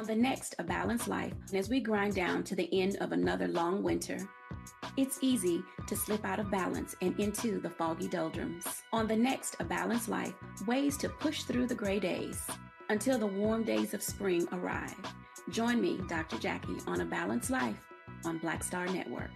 On the next A Balanced Life, as we grind down to the end of another long winter, it's easy to slip out of balance and into the foggy doldrums. On the next A Balanced Life, ways to push through the gray days until the warm days of spring arrive. Join me, Dr. Jackie, on A Balanced Life on Black Star Network.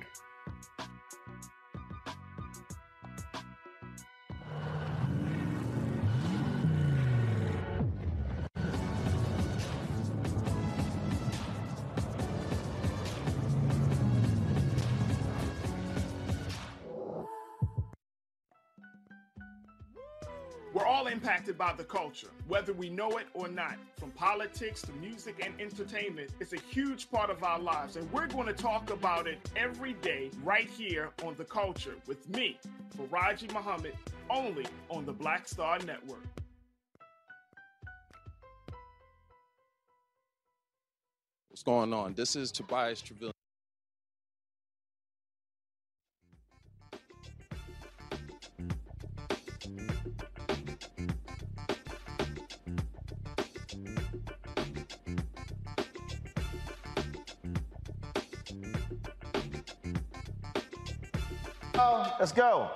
The culture, whether we know it or not. From politics to music and entertainment, it's a huge part of our lives, and we're going to talk about it every day right here on The Culture with me, Faraji Muhammad, only on the Black Star Network. What's going on? This is Tobias Trevelyan. Let's go.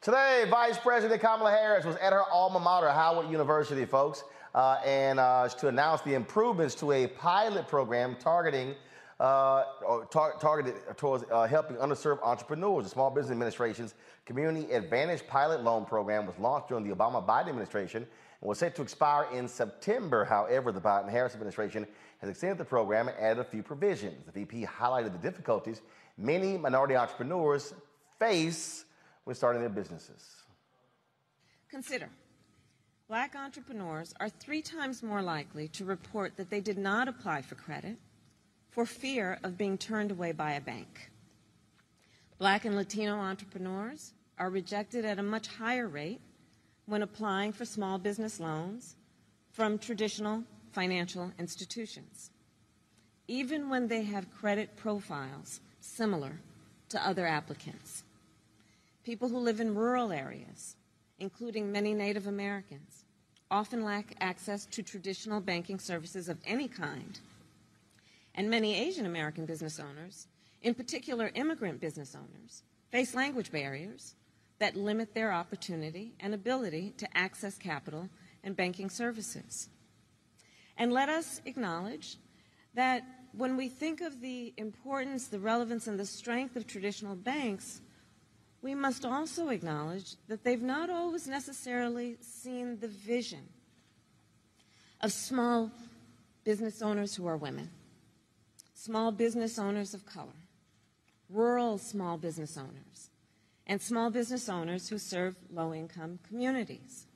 Today, Vice President Kamala Harris was at her alma mater, Howard University, folks, uh, and uh, to announce the improvements to a pilot program targeting uh, tar- targeted towards uh, helping underserved entrepreneurs. The Small Business Administration's Community Advantage Pilot Loan Program was launched during the Obama-Biden administration and was set to expire in September. However, the Biden-Harris administration has extended the program and added a few provisions. The VP highlighted the difficulties many minority entrepreneurs face when starting their businesses. Consider black entrepreneurs are three times more likely to report that they did not apply for credit for fear of being turned away by a bank. Black and Latino entrepreneurs are rejected at a much higher rate when applying for small business loans from traditional financial institutions, even when they have credit profiles similar to other applicants. People who live in rural areas, including many Native Americans, often lack access to traditional banking services of any kind. And many Asian American business owners, in particular immigrant business owners, face language barriers that limit their opportunity and ability to access capital and banking services. And let us acknowledge that when we think of the importance, the relevance, and the strength of traditional banks, we must also acknowledge that they've not always necessarily seen the vision of small business owners who are women, small business owners of color, rural small business owners, and small business owners who serve low income communities.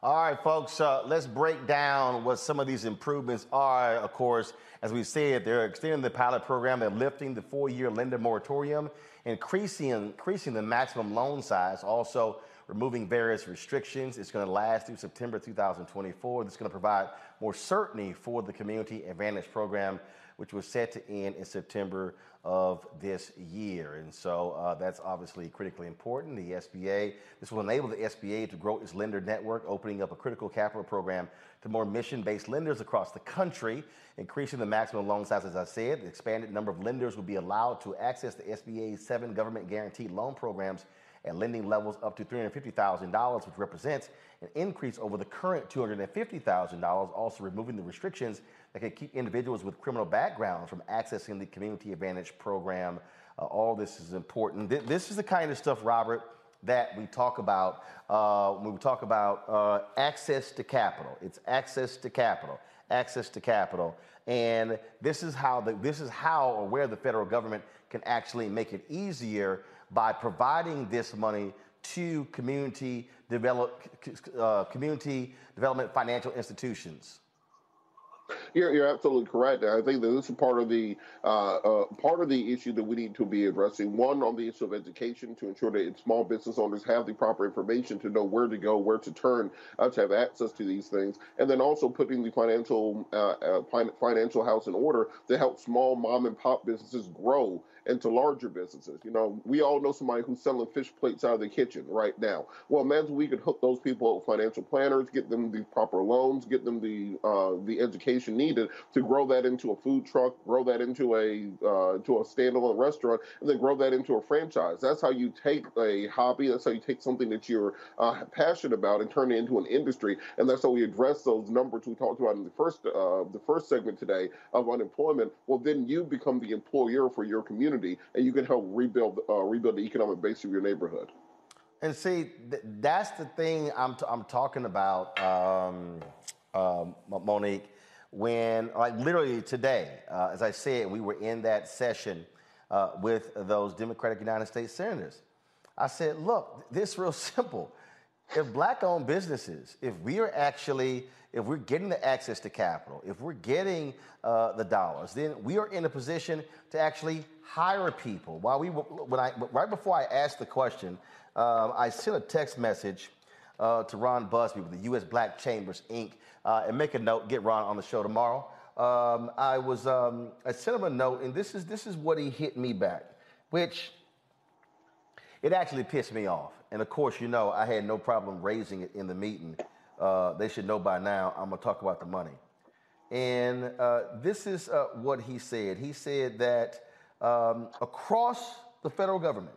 All right, folks, uh, let's break down what some of these improvements are. Of course, as we said, they're extending the pilot program, they're lifting the four year lender moratorium, increasing, increasing the maximum loan size, also removing various restrictions. It's going to last through September 2024. This is going to provide more certainty for the Community Advantage program, which was set to end in September of this year. And so uh, that's obviously critically important. The SBA, this will enable the SBA to grow its lender network, opening up a critical capital program to more mission based lenders across the country, increasing the maximum loan size, as I said. The expanded number of lenders will be allowed to access the SBA's seven government guaranteed loan programs at lending levels up to $350,000, which represents an increase over the current $250,000, also removing the restrictions that can keep individuals with criminal backgrounds from accessing the Community Advantage program. Uh, all this is important. Th- this is the kind of stuff, Robert, that we talk about uh, when we talk about uh, access to capital. It's access to capital, access to capital, and this is how the, this is how or where the federal government can actually make it easier by providing this money to community develop uh, community development financial institutions. You're, you're absolutely correct. I think that this is part of the uh, uh, part of the issue that we need to be addressing. One on the issue of education to ensure that small business owners have the proper information to know where to go, where to turn uh, to have access to these things, and then also putting the financial uh, uh, financial house in order to help small mom and pop businesses grow into larger businesses. You know, we all know somebody who's selling fish plates out of the kitchen right now. Well, imagine we could hook those people up with financial planners, get them the proper loans, get them the uh, the education needed to grow that into a food truck, grow that into a uh, to a standalone restaurant, and then grow that into a franchise. That's how you take a hobby. That's how you take something that you're uh, passionate about and turn it into an industry. And that's how we address those numbers we talked about in the first uh, the first segment today of unemployment. Well, then you become the employer for your community, and you can help rebuild uh, rebuild the economic base of your neighborhood. And see, th- that's the thing I'm, t- I'm talking about, um, um, Monique. When, like, literally today, uh, as I said, we were in that session uh, with those Democratic United States senators. I said, look, this is real simple. If black owned businesses, if we are actually, if we're getting the access to capital, if we're getting uh, the dollars, then we are in a position to actually hire people. While we, when I, right before I asked the question, um, I sent a text message uh, to Ron Busby with the U.S. Black Chambers Inc. Uh, and make a note, get Ron on the show tomorrow. Um, I was, um, I sent him a note, and this is this is what he hit me back, which it actually pissed me off. And of course, you know, I had no problem raising it in the meeting. Uh, they should know by now. I'm gonna talk about the money. And uh, this is uh, what he said. He said that um, across the federal government,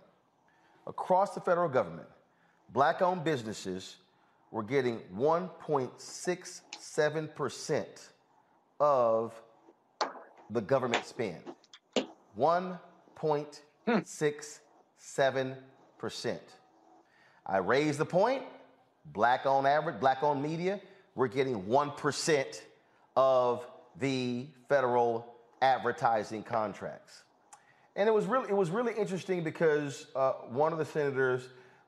across the federal government, black owned businesses were getting 1.67% of the government spend. 1.67%. I raised the point. Black owned average, black owned media, we're getting 1% of the federal advertising contracts. And it was really, it was really interesting because uh, one of the senators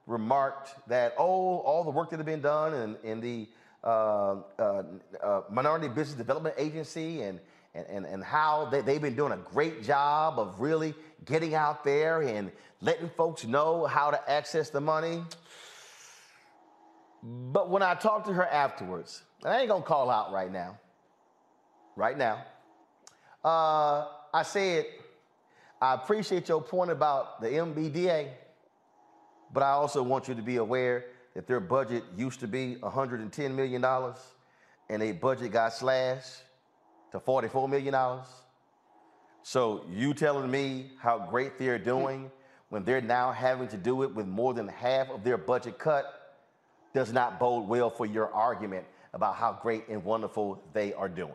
remarked that, oh, all the work that had been done in, in the uh, uh, uh, Minority Business Development Agency and, and, and how they, they've been doing a great job of really getting out there and letting folks know how to access the money. But when I talked to her afterwards, and I ain't gonna call out right now, right now, uh, I said, I appreciate your point about the MBDA, but I also want you to be aware that their budget used to be $110 million and their budget got slashed to $44 million. So you telling me how great they're doing when they're now having to do it with more than half of their budget cut does not bode well for your argument about how great and wonderful they are doing.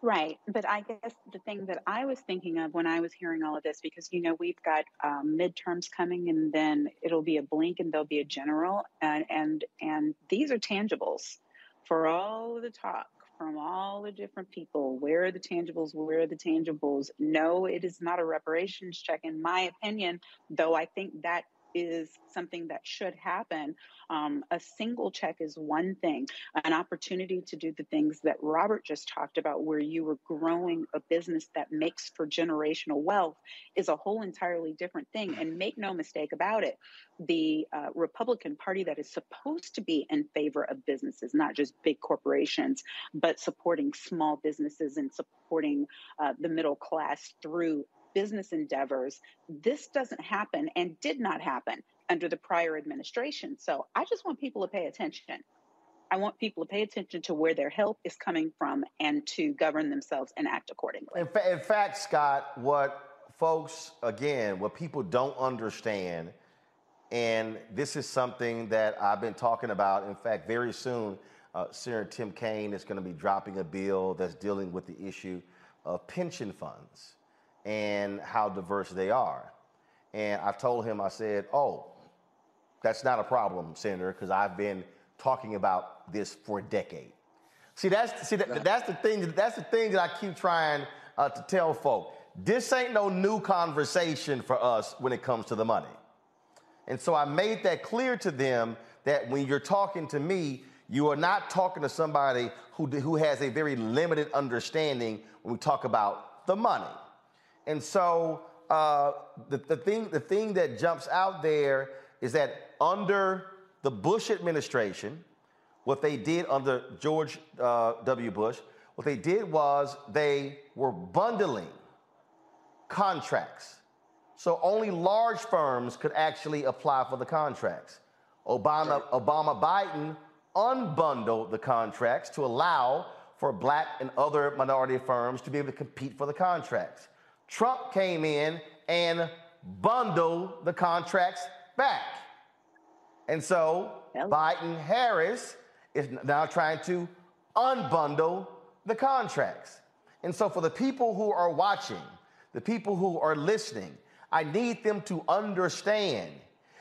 Right. But I guess the thing that I was thinking of when I was hearing all of this, because, you know, we've got um, midterms coming and then it'll be a blink and there'll be a general. And, and, and these are tangibles for all the talk from all the different people. Where are the tangibles? Where are the tangibles? No, it is not a reparations check, in my opinion, though I think that is something that should happen. Um, a single check is one thing, an opportunity to do the things that Robert just talked about, where you were growing a business that makes for generational wealth, is a whole entirely different thing. And make no mistake about it, the uh, Republican Party that is supposed to be in favor of businesses, not just big corporations, but supporting small businesses and supporting uh, the middle class through business endeavors. This doesn't happen and did not happen under the prior administration. So I just want people to pay attention. I want people to pay attention to where their help is coming from and to govern themselves and act accordingly. In, fa- in fact, Scott, what folks, again, what people don't understand, and this is something that I've been talking about. In fact, very soon, uh, Senator Tim Kaine is going to be dropping a bill that's dealing with the issue of pension funds and how diverse they are. And I told him, I said, oh, that's not a problem, Senator, because I've been talking about this for a decade. See, that's see that, that's the thing. That's the thing that I keep trying uh, to tell folk. This ain't no new conversation for us when it comes to the money. And so I made that clear to them that when you're talking to me, you are not talking to somebody who, who has a very limited understanding when we talk about the money. And so uh, the, the, thing, the thing that jumps out there is that under the Bush administration, what they did under George uh, W. Bush, what they did was they were bundling contracts. So only large firms could actually apply for the contracts. Obama, Obama Biden unbundled the contracts to allow for black and other minority firms to be able to compete for the contracts. Trump came in and bundled the contracts back. And so Biden Harris is now trying to unbundle the contracts. And so for the people who are watching, the people who are listening, I need them to understand.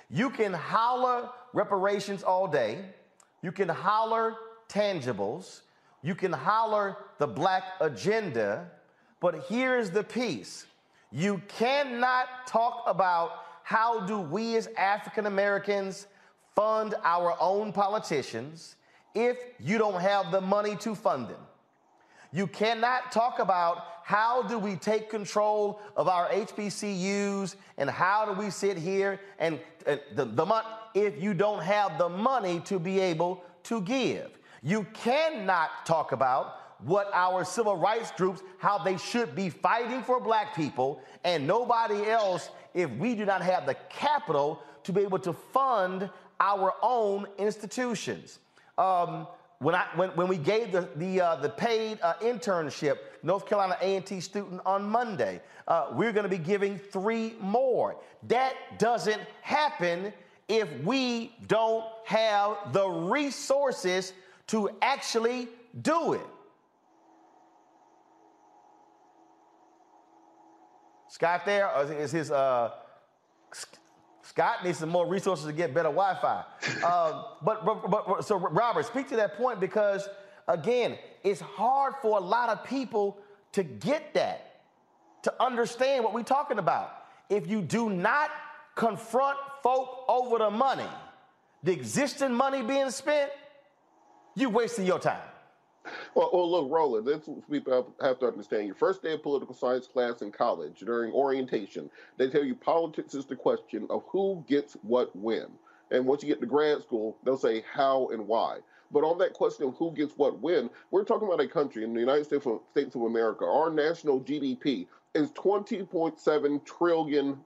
You can holler reparations all day, you can holler tangibles, you can holler the black agenda, but here's the piece. You cannot talk about how do we as African Americans fund our own politicians if you don't have the money to fund them. You cannot talk about how do we take control of our HBCUs and how do we sit here and uh, the, the money if you don't have the money to be able to give. You cannot talk about what our civil rights groups, how they should be fighting for black people and nobody else if we do not have the capital to be able to fund our own institutions. Um, when, I, when, when we gave the, the, uh, the paid uh, internship, North Carolina A&T student on Monday, uh, we're going to be giving three more. That doesn't happen if we don't have the resources to actually do it. Scott there? Or is his uh, Scott needs some more resources to get better Wi-Fi. um, but, but, but so Robert, speak to that point because again, it's hard for a lot of people to get that, to understand what we're talking about. If you do not confront folk over the money, the existing money being spent, you're wasting your time. Well, well, look, Roland, this is what people have to understand. Your first day of political science class in college, during orientation, they tell you politics is the question of who gets what when. And once you get to grad school, they'll say how and why. But on that question of who gets what when, we're talking about a country in the United States of, States of America. Our national GDP is $20.7 trillion.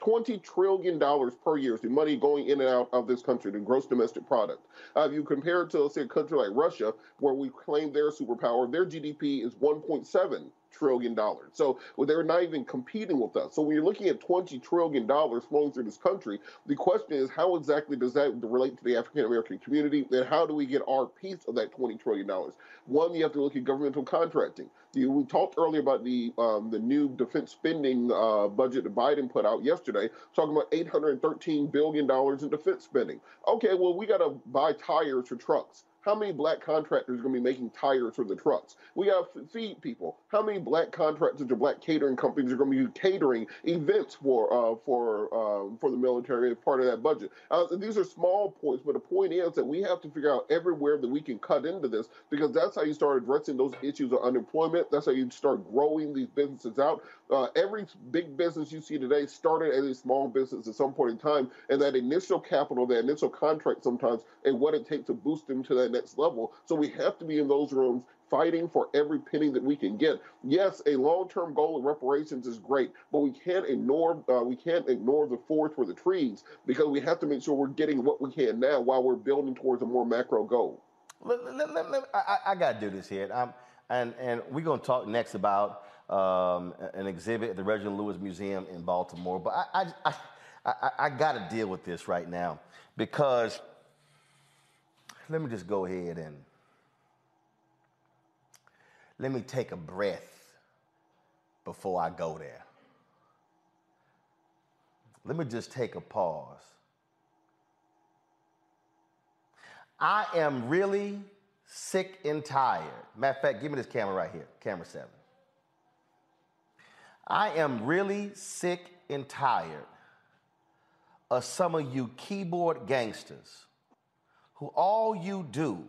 $20 trillion per year is the money going in and out of this country, the gross domestic product. Uh, if you compare it to, let's say, a country like Russia, where we claim their superpower, their GDP is 1.7 trillion dollars. So they're not even competing with us. So when you're looking at 20 trillion dollars flowing through this country, the question is how exactly does that relate to the African American community, and how do we get our piece of that 20 trillion dollars? One, you have to look at governmental contracting. We talked earlier about the um, the new defense spending uh, budget that Biden put out yesterday, talking about 813 billion dollars in defense spending. Okay, well we got to buy tires for trucks. How many black contractors are going to be making tires for the trucks? We have feed people. How many black contractors or black catering companies are going to be catering events for uh, for uh, for the military as part of that budget? Uh, these are small points, but the point is that we have to figure out everywhere that we can cut into this because that's how you start addressing those issues of unemployment. That's how you start growing these businesses out. Uh, every big business you see today started as a small business at some point in time, and that initial capital, that initial contract sometimes, and what it takes to boost them to that next level. So we have to be in those rooms fighting for every penny that we can get. Yes, a long-term goal of reparations is great, but we can't ignore uh, we can't ignore the forest for the trees because we have to make sure we're getting what we can now while we're building towards a more macro goal. Let, let, let, I, I got to do this here, I'm, and and we're to talk next about um, an exhibit at the Reginald Lewis Museum in Baltimore. But I, I, I, I got to deal with this right now because let me just go ahead and let me take a breath before I go there. Let me just take a pause. I am really sick and tired. Matter of fact, give me this camera right here, camera seven. I am really sick and tired of some of you keyboard gangsters who all you do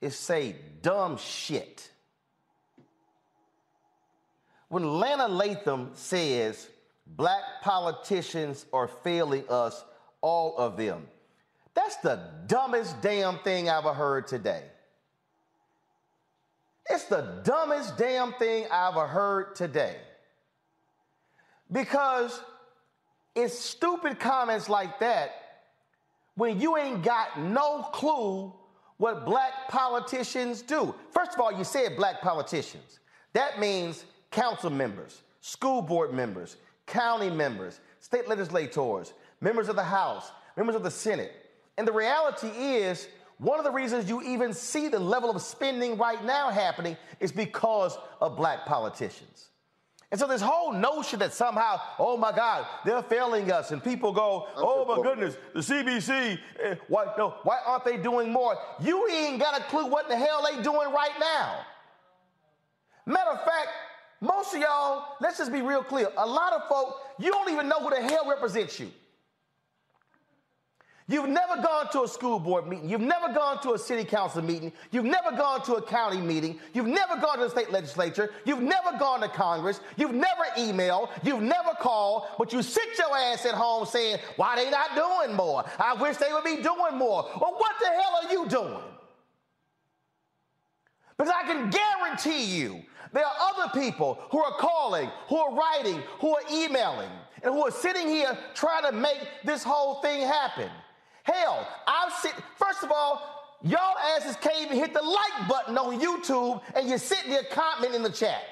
is say dumb shit. When Lana Latham says black politicians are failing us, all of them, that's the dumbest damn thing I've ever heard today. It's the dumbest damn thing I've ever heard today. Because it's stupid comments like that when you ain't got no clue what black politicians do. First of all, you said black politicians. That means council members, school board members, county members, state legislators, members of the House, members of the Senate. And the reality is, one of the reasons you even see the level of spending right now happening is because of black politicians. And so this whole notion that somehow, oh my God, they're failing us, and people go, oh my goodness, the CBC, eh, why, no, why aren't they doing more? You ain't got a clue what the hell they doing right now. Matter of fact, most of y'all, let's just be real clear. A lot of folk, you don't even know who the hell represents you. You've never gone to a school board meeting. You've never gone to a city council meeting. You've never gone to a county meeting. You've never gone to the state legislature. You've never gone to Congress. You've never emailed. You've never called. But you sit your ass at home saying, why they not doing more? I wish they would be doing more. Well, what the hell are you doing? Because I can guarantee you there are other people who are calling, who are writing, who are emailing, and who are sitting here trying to make this whole thing happen. Hell, I've seen, first of all, y'all asses can't even hit the like button on YouTube and you're sitting there commenting in the chat.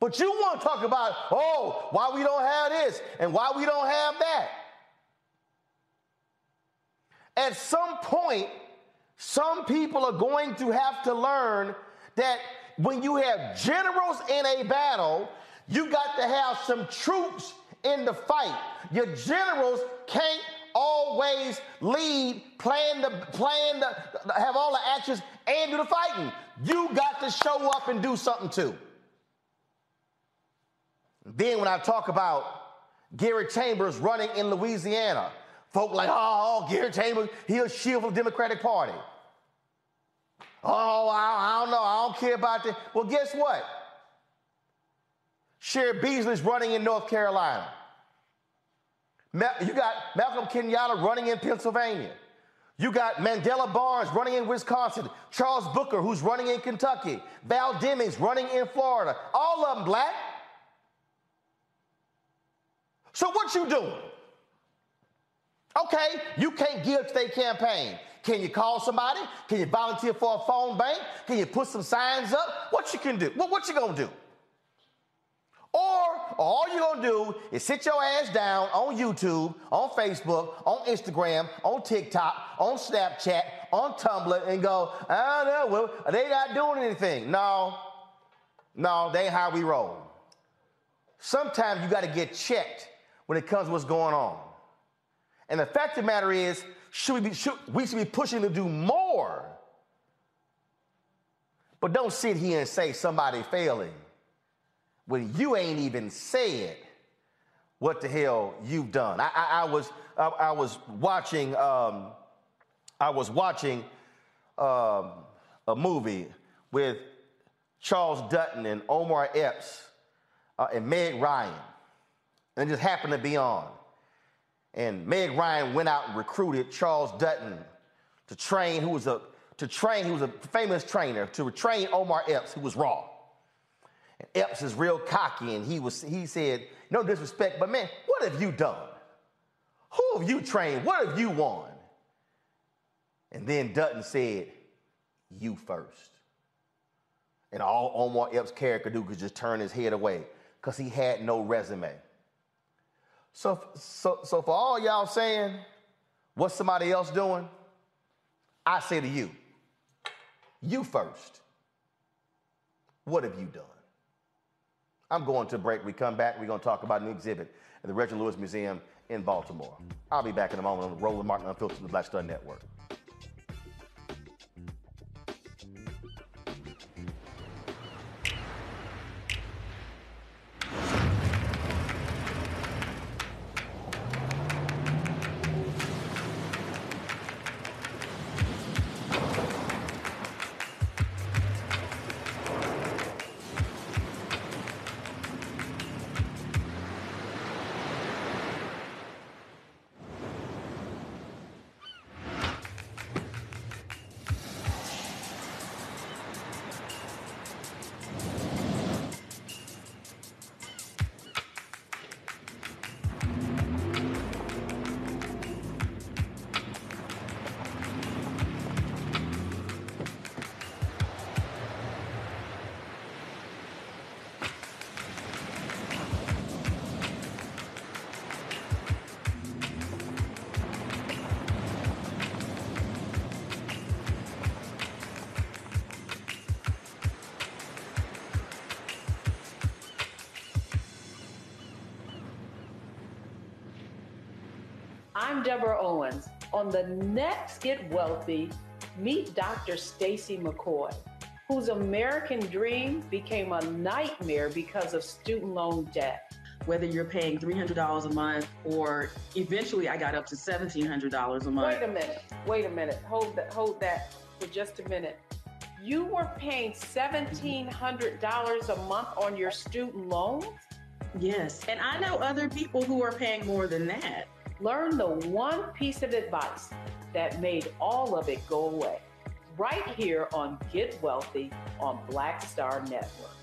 But you want to talk about, oh, why we don't have this and why we don't have that. At some point, some people are going to have to learn that when you have generals in a battle, you got to have some troops in the fight. Your generals can't always lead, plan the plan to have all the actions and do the fighting. You got to show up and do something too. Then when I talk about Gary Chambers running in Louisiana, folk like, oh, oh Gary Chambers, he'll shield for the Democratic Party. Oh, I, I don't know. I don't care about that. Well, guess what? Cheri Beasley's running in North Carolina. You got Malcolm Kenyatta running in Pennsylvania. You got Mandela Barnes running in Wisconsin. Charles Booker, who's running in Kentucky. Val Demings running in Florida. All of them black. So what you doing? Okay, you can't give to campaign. Can you call somebody? Can you volunteer for a phone bank? Can you put some signs up? What you can do? Well, what you gonna do? All you're gonna do is sit your ass down on YouTube, on Facebook, on Instagram, on TikTok, on Snapchat, on Tumblr, and go, I don't know, well, they not doing anything. No, no, they ain't how we roll. Sometimes you gotta get checked when it comes to what's going on. And the fact of the matter is, should we, be, should, we should be pushing to do more. But don't sit here and say somebody failing when you ain't even said what the hell you've done. I, I, I was I, I, was watching um, I was watching um, a movie with Charles Dutton and Omar Epps uh, and Meg Ryan, and it just happened to be on. And Meg Ryan went out and recruited Charles Dutton to train, who was a to train, he was a famous trainer, to train Omar Epps, who was raw. Epps is real cocky, and he was he said, no disrespect, but man, what have you done? Who have you trained? What have you won? And then Dutton said, You first. And all Omar Epps' character do could just turn his head away because he had no resume. So, so, so for all y'all saying, what's somebody else doing? I say to you, you first. What have you done? I'm going to break. We come back, we're going to talk about a new exhibit at the Reginald Lewis Museum in Baltimore. I'll be back in a moment on the Roland Martin Unfiltered, the Black Star Network. On the next Get Wealthy, meet Dr. Stacy McCoy, whose American dream became a nightmare because of student loan debt. Whether you're paying $300 a month or eventually I got up to $1,700 a month. Wait a minute. Wait a minute. Hold that. Hold that for just a minute. You were paying $1,700 a month on your student loans? Yes. And I know other people who are paying more than that. Learn the one piece of advice that made all of it go away. Right here on Get Wealthy on Black Star Network.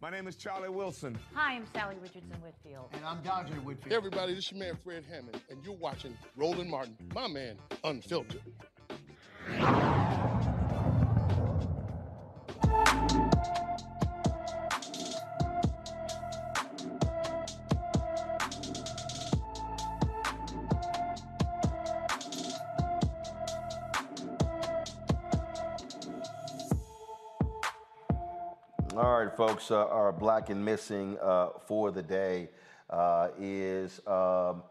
My name is Charlie Wilson. Hi, I'm Salli Richardson Whitfield. And I'm Dondré Whitfield. Hey, everybody, this is your man Fred Hammond, and you're watching Roland Martin, my man, Unfiltered. All right, folks, uh, our black and missing uh, for the day uh, is um,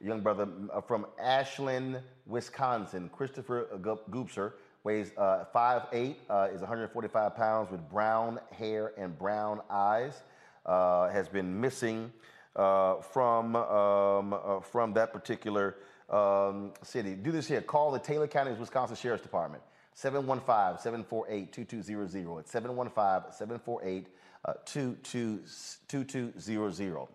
young brother uh, from Ashland, Wisconsin. Christopher Goopser weighs uh, 5'8", uh, is 145 pounds with brown hair and brown eyes. Uh, has been missing uh, from, um, uh, from that particular um, city. Do this here. Call the Taylor County, Wisconsin Sheriff's Department. 715-748-2200. It's 715-748-2200.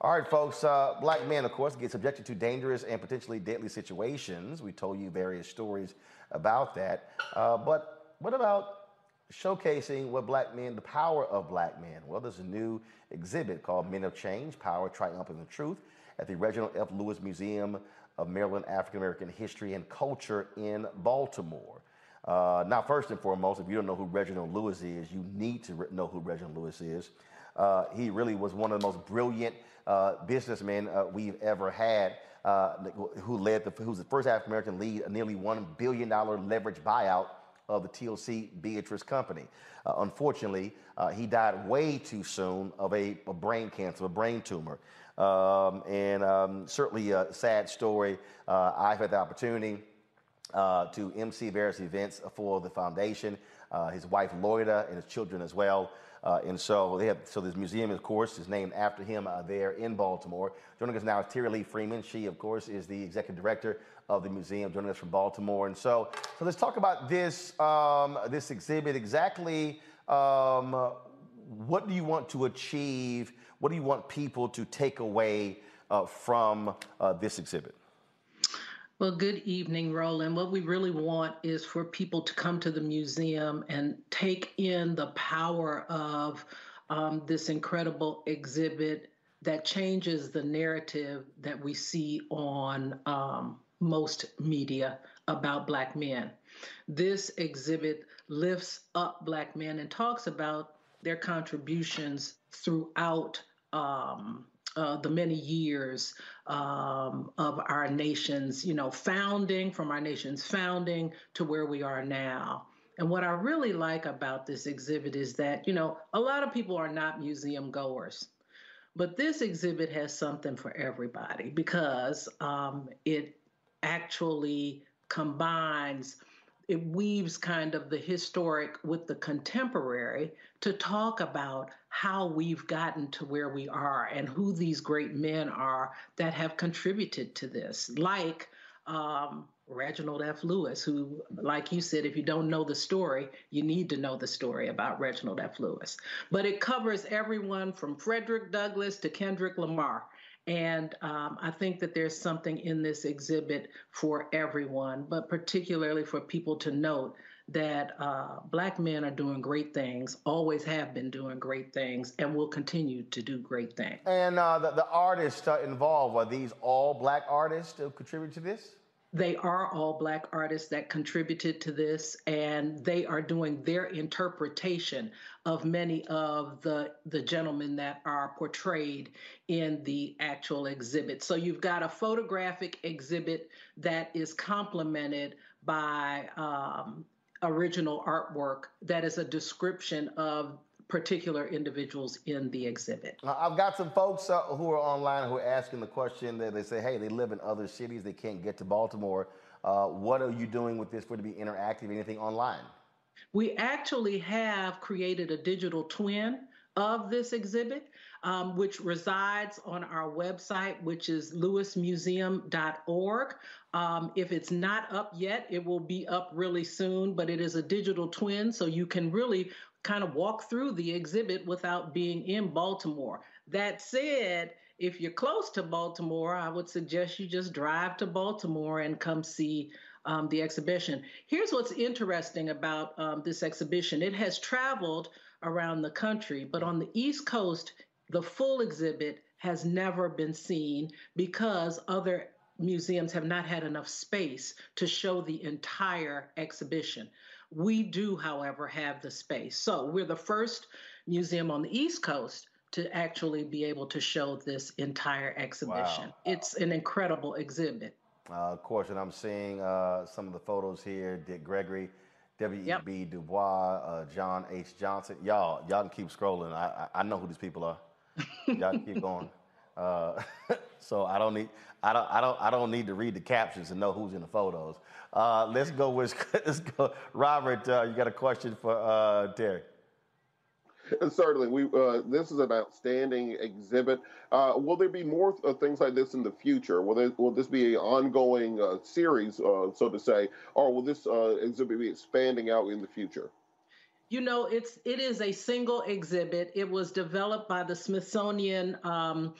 All right, folks. Uh, black men, of course, get subjected to dangerous and potentially deadly situations. We told you various stories about that. Uh, but what about showcasing what black men, the power of black men? Well, there's a new exhibit called Men of Change, Power, Triumph, and the Truth at the Reginald F. Lewis Museum of Maryland African American History and Culture in Baltimore. Uh, now, first and foremost, if you don't know who Reginald Lewis is, you need to re- know who Reginald Lewis is. Uh, he really was one of the most brilliant uh, businessmen uh, we've ever had, uh, who led the, who's the first African American lead a nearly one billion dollar leverage buyout of the TLC Beatrice Company. Uh, unfortunately, he died way too soon of a, a brain cancer, a brain tumor. Um, and um, certainly a sad story. I've had the opportunity uh, to MC various events for the foundation. Uh, his wife Loida and his children as well. Uh, and so they have so this museum, of course, is named after him uh, there in Baltimore. Joining us now is Terri Lee Freeman. She, of course, is the executive director of the museum. Joining us from Baltimore. And so, so let's talk about this um, this exhibit. Exactly, um, what do you want to achieve? What do you want people to take away uh, from uh, this exhibit? Well, good evening, Roland. What we really want is for people to come to the museum and take in the power of um, this incredible exhibit that changes the narrative that we see on um, most media about Black men. This exhibit lifts up Black men and talks about their contributions throughout um, uh, the many years um, of our nation's, you know, founding, from our nation's founding to where we are now. And what I really like about this exhibit is that, you know, a lot of people are not museum goers. But this exhibit has something for everybody because um, it actually combines it weaves kind of the historic with the contemporary to talk about how we've gotten to where we are and who these great men are that have contributed to this, like um, Reginald F. Lewis, who, like you said, if you don't know the story, you need to know the story about Reginald F. Lewis. But it covers everyone from Frederick Douglass to Kendrick Lamar. And um, I think that there's something in this exhibit for everyone, but particularly for people to note that uh, Black men are doing great things, always have been doing great things, and will continue to do great things. And uh, the, the artists uh, involved, are these all Black artists who contribute to this? They are all Black artists that contributed to this, and they are doing their interpretation of many of the, the gentlemen that are portrayed in the actual exhibit. So you've got a photographic exhibit that is complemented by um, original artwork that is a description of particular individuals in the exhibit. I've got some folks uh, who are online who are asking the question that they say, hey, they live in other cities, they can't get to Baltimore. Uh, what are you doing with this for it to be interactive? Anything online? We actually have created a digital twin of this exhibit, um, which resides on our website, which is lewismuseum.org. Um, if it's not up yet, it will be up really soon, but it is a digital twin, so you can really kind of walk through the exhibit without being in Baltimore. That said, if you're close to Baltimore, I would suggest you just drive to Baltimore and come see um, the exhibition. Here's what's interesting about um, this exhibition it has traveled around the country, but on the East Coast, the full exhibit has never been seen because other museums have not had enough space to show the entire exhibition. We do, however, have the space. So we're the first museum on the East Coast to actually be able to show this entire exhibition. Wow. It's an incredible exhibit. Uh, of course, and I'm seeing uh, some of the photos here. Dick Gregory, W.E.B. Yep. Du Bois, uh, John H. Johnson. Y'all, y'all can keep scrolling. I, I, I know who these people are. Y'all keep going. Uh, so I don't need I don't I don't I don't need to read the captions to know who's in the photos. Uh, let's go with let's go. Robert, uh, you got a question for Terri? Certainly, we uh, this is an outstanding exhibit. Uh, will there be more uh, things like this in the future? Will there, will this be an ongoing uh, series, uh, so to say, or will this uh, exhibit be expanding out in the future? You know, it's it is a single exhibit. It was developed by the Smithsonian. Um,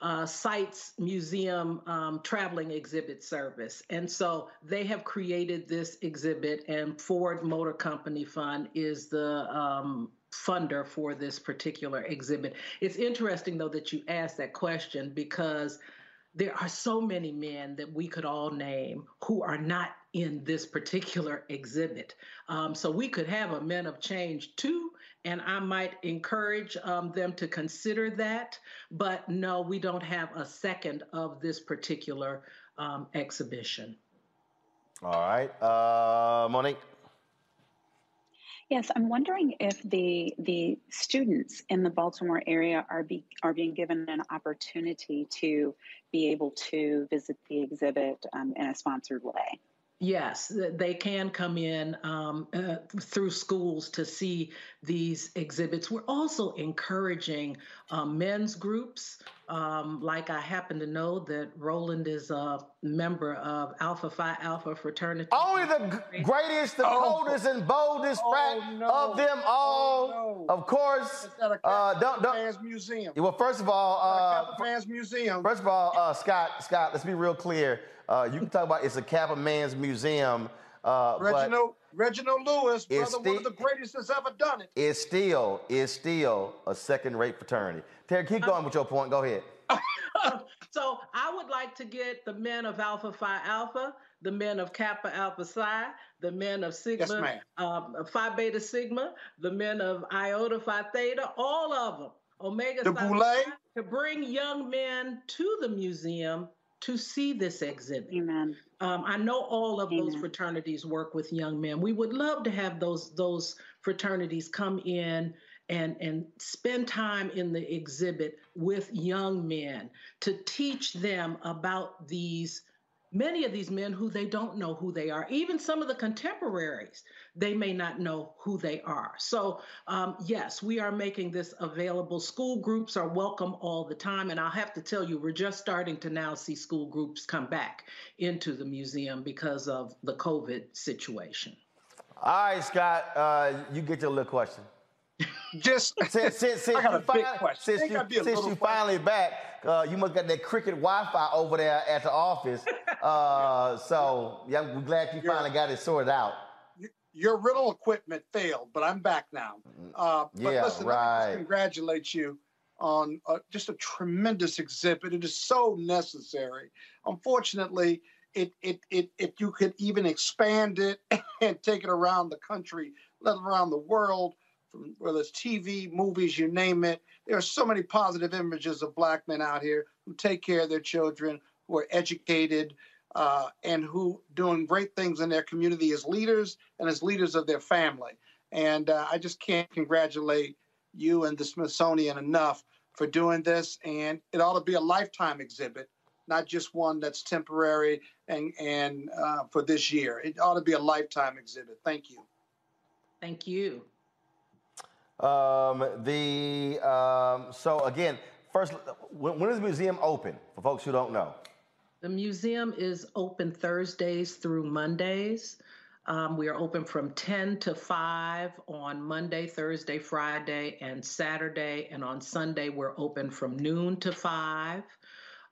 uh, Sites Museum um, Traveling Exhibit Service. And so they have created this exhibit, and Ford Motor Company Fund is the um, funder for this particular exhibit. It's interesting, though, that you asked that question because there are so many men that we could all name who are not in this particular exhibit. Um, so we could have a Men of Change too, and I might encourage um, them to consider that. But no, we don't have a second of this particular um, exhibition. All right. Uh, Monique? Yes, I'm wondering if the the students in the Baltimore area are be are being given an opportunity to be able to visit the exhibit um, in a sponsored way. Yes, they can come in um, uh, through schools to see these exhibits. We're also encouraging um, men's groups. Um, like I happen to know that Roland is a member of Alpha Phi Alpha fraternity. Only the g- greatest, the oh. coldest, and boldest oh, frat no. of them all. Oh, no. Of course. Uh, don't, don't, Fans Museum. Well, first of all, uh, Fans Museum. First of all, uh, Scott, Scott, let's be real clear. Uh, you can talk about it's a Kappa Man's Museum. Uh, Reginald Reginald Lewis, brother, sti- one of the greatest that's ever done it. It's still it's still a second-rate fraternity. Terri, keep going with your point. Go ahead. so I would like to get the men of Alpha Phi Alpha, the men of Kappa Alpha Psi, the men of Sigma yes, um, Phi Beta Sigma, the men of Iota Phi Theta, all of them, Omega the Psi, to bring young men to the museum to see this exhibit. Amen. Um, I know all of Amen. those fraternities work with young men. We would love to have those those fraternities come in and and spend time in the exhibit with young men to teach them about these many of these men who they don't know who they are even some of the contemporaries they may not know who they are. So um, yes we are making this available. School groups are welcome all the time. And i'll have to tell you we're just starting to now see school groups come back into the museum because of the covid situation. All right scott uh, you get your little question. Just since since, since you, finally, since you, since you finally back, uh, you must got that cricket Wi-Fi over there at the office. Uh, so yeah, I'm glad you finally got it sorted out. Your rental equipment failed, but I'm back now. Mm, uh, but yeah, listen, right. congratulate you on uh, just a tremendous exhibit. It is so necessary. Unfortunately, it, it, it, if you could even expand it and take it around the country, let around the world, from whether it's TV, movies, you name it. There are so many positive images of black men out here who take care of their children, who are educated, uh, and who doing great things in their community as leaders and as leaders of their family. And uh, I just can't congratulate you and the Smithsonian enough for doing this, and it ought to be a lifetime exhibit, not just one that's temporary and and uh, for this year. It ought to be a lifetime exhibit. Thank you. Thank you. Um, the um, so again, first, when, when is the museum open for folks who don't know? The museum is open Thursdays through Mondays. Um, we are open from 10 to 5 on Monday, Thursday, Friday, and Saturday. And on Sunday, we're open from noon to 5.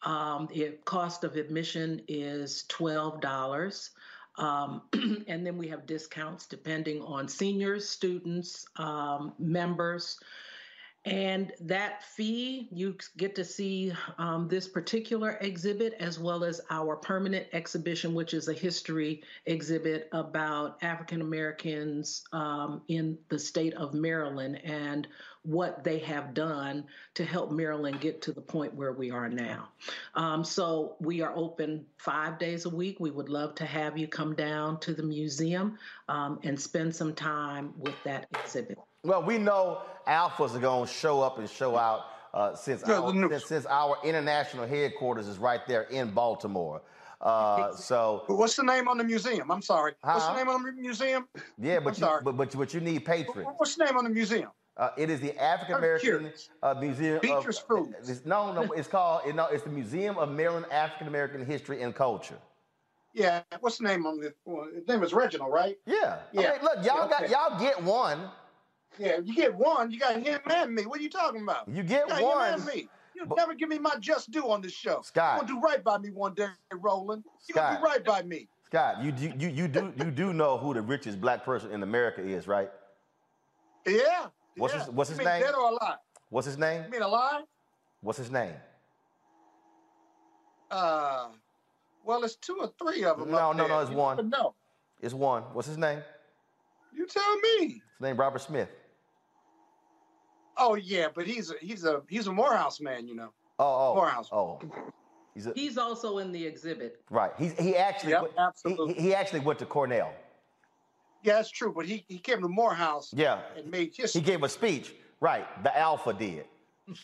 Um, the cost of admission is $12. Um, and then we have discounts depending on seniors, students, um, members. And that fee, you get to see um, this particular exhibit as well as our permanent exhibition, which is a history exhibit about African Americans um, in the state of Maryland. And what they have done to help Maryland get to the point where we are now. Um, so we are open five days a week. We would love to have you come down to the museum um, and spend some time with that exhibit. Well, we know alphas are going to show up and show out uh, since, Yeah, our, since, since our international headquarters is right there in Baltimore. Uh, so What's the name on the museum? I'm sorry. What's Huh? the name on the museum? yeah, but I'm you, sorry. but, but, but you need patrons. What's the name on the museum? Uh, it is the African American uh, Museum Beatrice of. it's- No, no, it's called. You know, it's the Museum of Maryland African American History and Culture. Yeah. What's the name on the? Well, his name is Reginald, right? Yeah. Yeah. Okay, look, y'all Yeah, got y'all get one. Yeah, you get one. You got him and me. What are you talking about? You get got one. Him and me. You never give me my just due on this show. Scott. You gonna do right by me one day, Roland. You gonna Scott. do right by me. Scott, you do you, you do you do know who the richest black person in America is, right? Yeah. What's yeah. his What's you his mean name? Dead or alive? What's his name? You mean alive? What's his name? Uh, well, it's two or three of them. No, up no, there. no, it's You one. No. It's one. What's his name? You tell me. His name Robert Smith. Oh yeah, but he's a he's a he's a Morehouse man, you know. Oh, oh, Morehouse. oh. He's a, He's also in the exhibit. right. He's he actually Yep, went, absolutely. he, he actually went to Cornell. Yeah, that's true. But he he came to Morehouse Yeah. and made He gave a speech. Right. The Alpha did.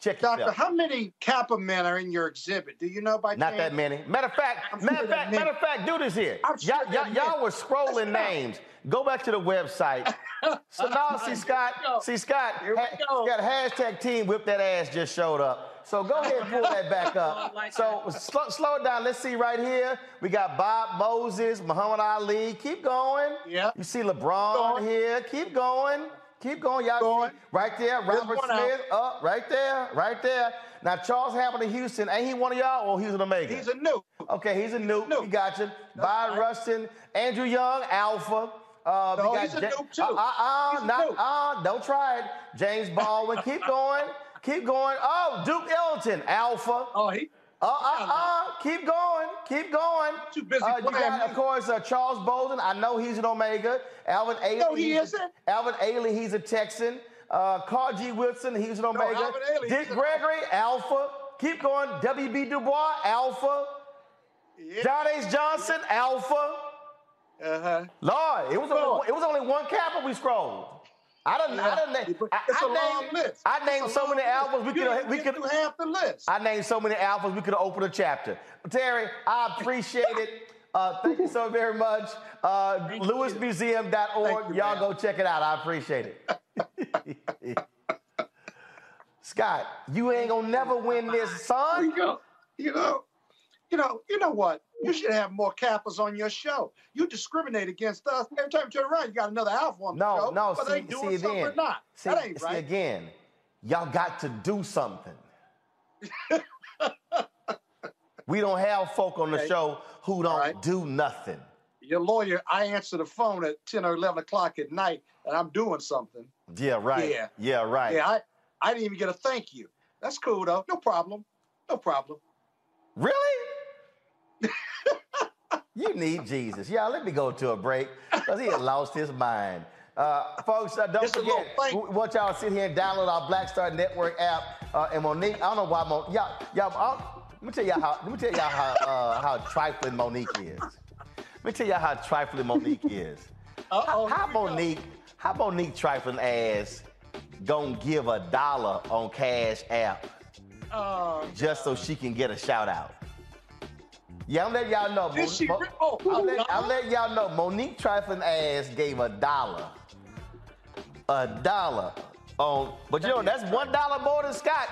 Check Doctor, yourself. how many Kappa men are in your exhibit? Do you know by Not chance? that many. Matter of fact, I'm matter of fact, matter of fact, do this here. Sure Y'all, y'all, were scrolling names. Go back to the website. So now, see Scott, see Scott, ha-. Scott, hashtag team whip that ass just showed up. So go ahead and pull that back up. So slow, slow it down. Let's see right here. We got Bob Moses, Muhammad Ali. Keep going. Yeah. You see LeBron here. Keep going. Keep going. Y'all Going. see right there. Robert out. Smith up right there, right there. Now Charles Hamilton Houston, ain't he one of y'all or he's an Omega? He's a new. Okay, he's a new. new. We got you. Bayard Rustin, Andrew Young, Alpha. Uh, No, we got he's a Ja- noob, too. Uh, uh, uh, not, uh, don't try it. James Baldwin, keep going. Keep going. Oh, Duke Ellington, Alpha. Oh, he Uh, uh, uh, keep going, keep going. Too busy Uh, you got, of course, uh, Charles Bolden. I know he's an Omega. Alvin Ailey. No, he he's a- isn't. Alvin Ailey, he's a Texan. Uh, Carter G. Woodson, he's an Omega. Alvin Ailey, Dick Gregory, Alpha. Keep going. W.B. Du Bois, Alpha. Yeah. John H. Johnson, Alpha. Uh-huh. Lord, it was only, it was only one Kappa we scrolled. I don't. I don't name- I, It's I a long named, list. I named so many albums we could. We could. half the list. I named so many albums we could have opened a chapter. But Terri, I appreciate it. Uh, thank you so very much. Uh, LewisMuseum.org. You, Y'all man. go check it out. I appreciate it. Scott, you ain't gonna never win this, son. you go. You know, you know, you know what? You should have more Kappas on your show. You discriminate against us. Every time you turn around, you got another alpha on the No, show. no. Whether See, they doing see something again. or not. See, that ain't see right. again. Y'all got to do something. we don't have folk on the Okay. show who don't right. do nothing. Your lawyer, I answer the phone at 10 or 11 o'clock at night and I'm doing something. Yeah, right. Yeah. Yeah, right. Yeah, I, I didn't even get a thank you. That's cool, though. No problem. No problem. Really? You need Jesus. Yeah, let me go to a break because he had lost his mind. Uh, folks, uh, don't forget, want y'all to sit here and download our Black Star Network app. Uh, and Monique, I don't know why Monique, y'all, y'all, I'll- let me tell y'all how, let me tell y'all how, uh, how trifling Monique is. Let me tell y'all how trifling Monique is. Uh-oh, How go. Monique, how Monique trifling ass gonna give a dollar on Cash App Oh, just so she can get a shout out. Yeah, I'm letting y'all know. Did she Mo- I'm, let. Letting y'all know. Monique Trifling ass gave a dollar. A dollar on, but you know that's one dollar more than Scott.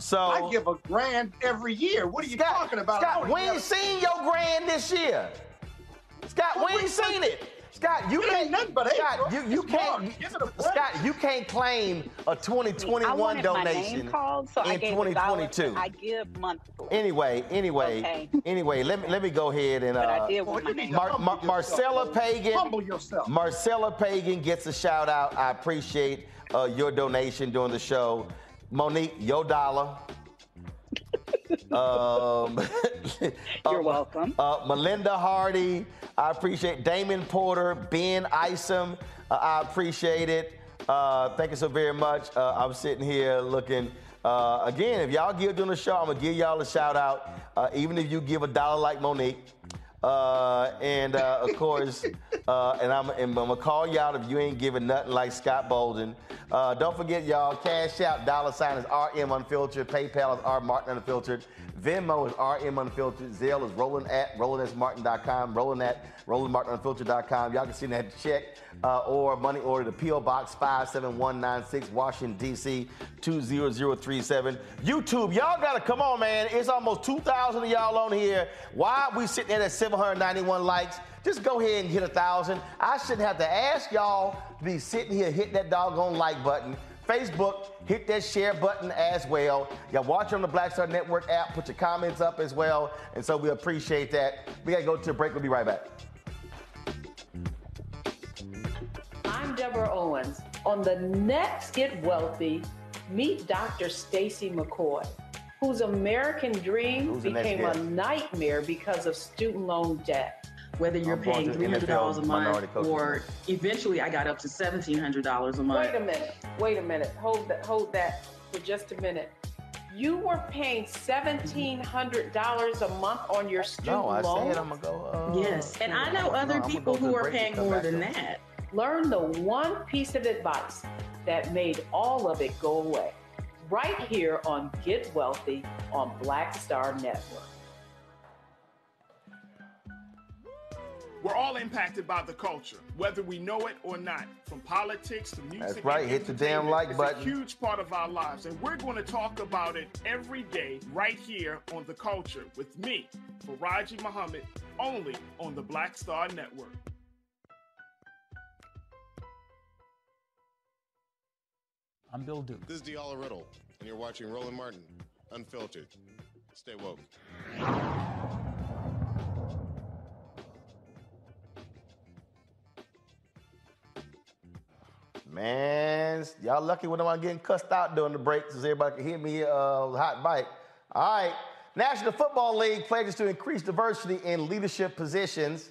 so Uh, I give a grand every year. What are you talking about? Scott, we ain't seen your grand this year. Scott, Well, we ain't we- seen it. Scott, you can't. nothing but Scott, April. you, you can't. Give it a break. Scott, you can't claim a 2021 wanted my donation name called, so I in gave 2022. I give monthly. Anyway, anyway, Okay. anyway, let me let me go ahead and But I uh, did want my you name. Mar- Mar- Marcella Pagan. Humble yourself. Marcella Pagan gets a shout out. I appreciate uh, your donation during the show. Monique, your dollar. Um, You're uh, welcome. Uh, Melinda Hardy, I appreciate Damon Porter, Ben Isom, uh, I appreciate it. Uh, thank you so very much. Uh, I'm sitting here looking. Uh, again, if y'all give during the show, I'm gonna give y'all a shout out. Uh, even if you give a dollar like Monique. Uh, and uh, of course, uh, and, I'm, and I'm gonna call you out if you ain't giving nothing like Scott Bolden. Uh, don't forget, y'all, Cash App, dollar sign is RM Unfiltered, PayPal is R Martin Unfiltered, Venmo is RM Unfiltered, Zelle is roland at rolandsmartin.com, roland at rolandmartinunfiltered.com. Y'all can send that check uh, or money order to P.O. Box 57196, Washington, D.C. 20037. YouTube, y'all gotta come on, man. It's almost 2,000 of y'all on here. Why are we sitting at 791 likes? Just go ahead and hit a thousand. I shouldn't have to ask y'all to be sitting here, hitting that doggone like button. Facebook, hit that share button as well. Y'all watch on the Black Star Network app, put your comments up as well. And so we appreciate that. We gotta go to a break. We'll be right back. I'm Deborah Owens. On the next Get Wealthy, meet Dr. Stacy McCoy, whose American dream Who's became a nightmare because of student loan debt. Whether you're I'm paying three hundred dollars a NFL minority month or eventually I got up to seventeen hundred dollars a month. Wait a minute. Wait a minute. Hold that. Hold that for just a minute. You were paying seventeen hundred dollars a month on your student No, I loan. said I'm gonna go. Uh, Yes, and I know other I'm people who are paying more than to it. that. Learn the one piece of advice that made all of it go away. Right here on Get Wealthy on Black Star Network. We're all impacted by the culture, whether we know it or not. From politics to music. That's right. Hit the damn like it's button. It's a huge part of our lives, and we're going to talk about it every day, right here on the culture, with me, Faraji Muhammad, only on the Black Star Network. I'm Bill Duke. This is Diala Riddle, and you're watching Roland Martin, Unfiltered. Stay woke. Man, y'all lucky when I'm getting cussed out during the break since everybody can hear me uh, hot bite. All right. National Football League pledges to increase diversity in leadership positions.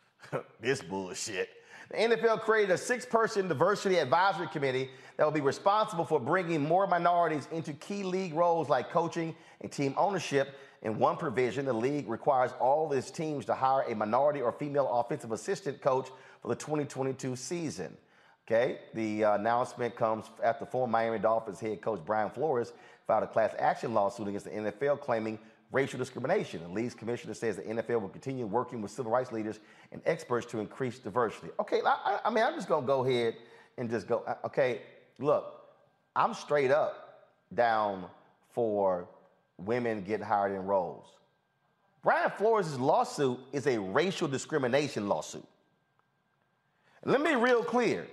this bullshit. The NFL created a six person diversity advisory committee that will be responsible for bringing more minorities into key league roles like coaching and team ownership. In one provision, the league requires all its teams to hire a minority or female offensive assistant coach for the 2022 season. Okay, the uh, announcement comes after former Miami Dolphins head coach Brian Flores filed a class action lawsuit against the NFL claiming racial discrimination. The league's commissioner says the NFL will continue working with civil rights leaders and experts to increase diversity. Okay, I, I- mean, I'm just gonna go ahead and just go. uh, Okay, look, I'm straight up down for women getting hired in roles. Brian Flores' lawsuit is a racial discrimination lawsuit. Let me be real clear.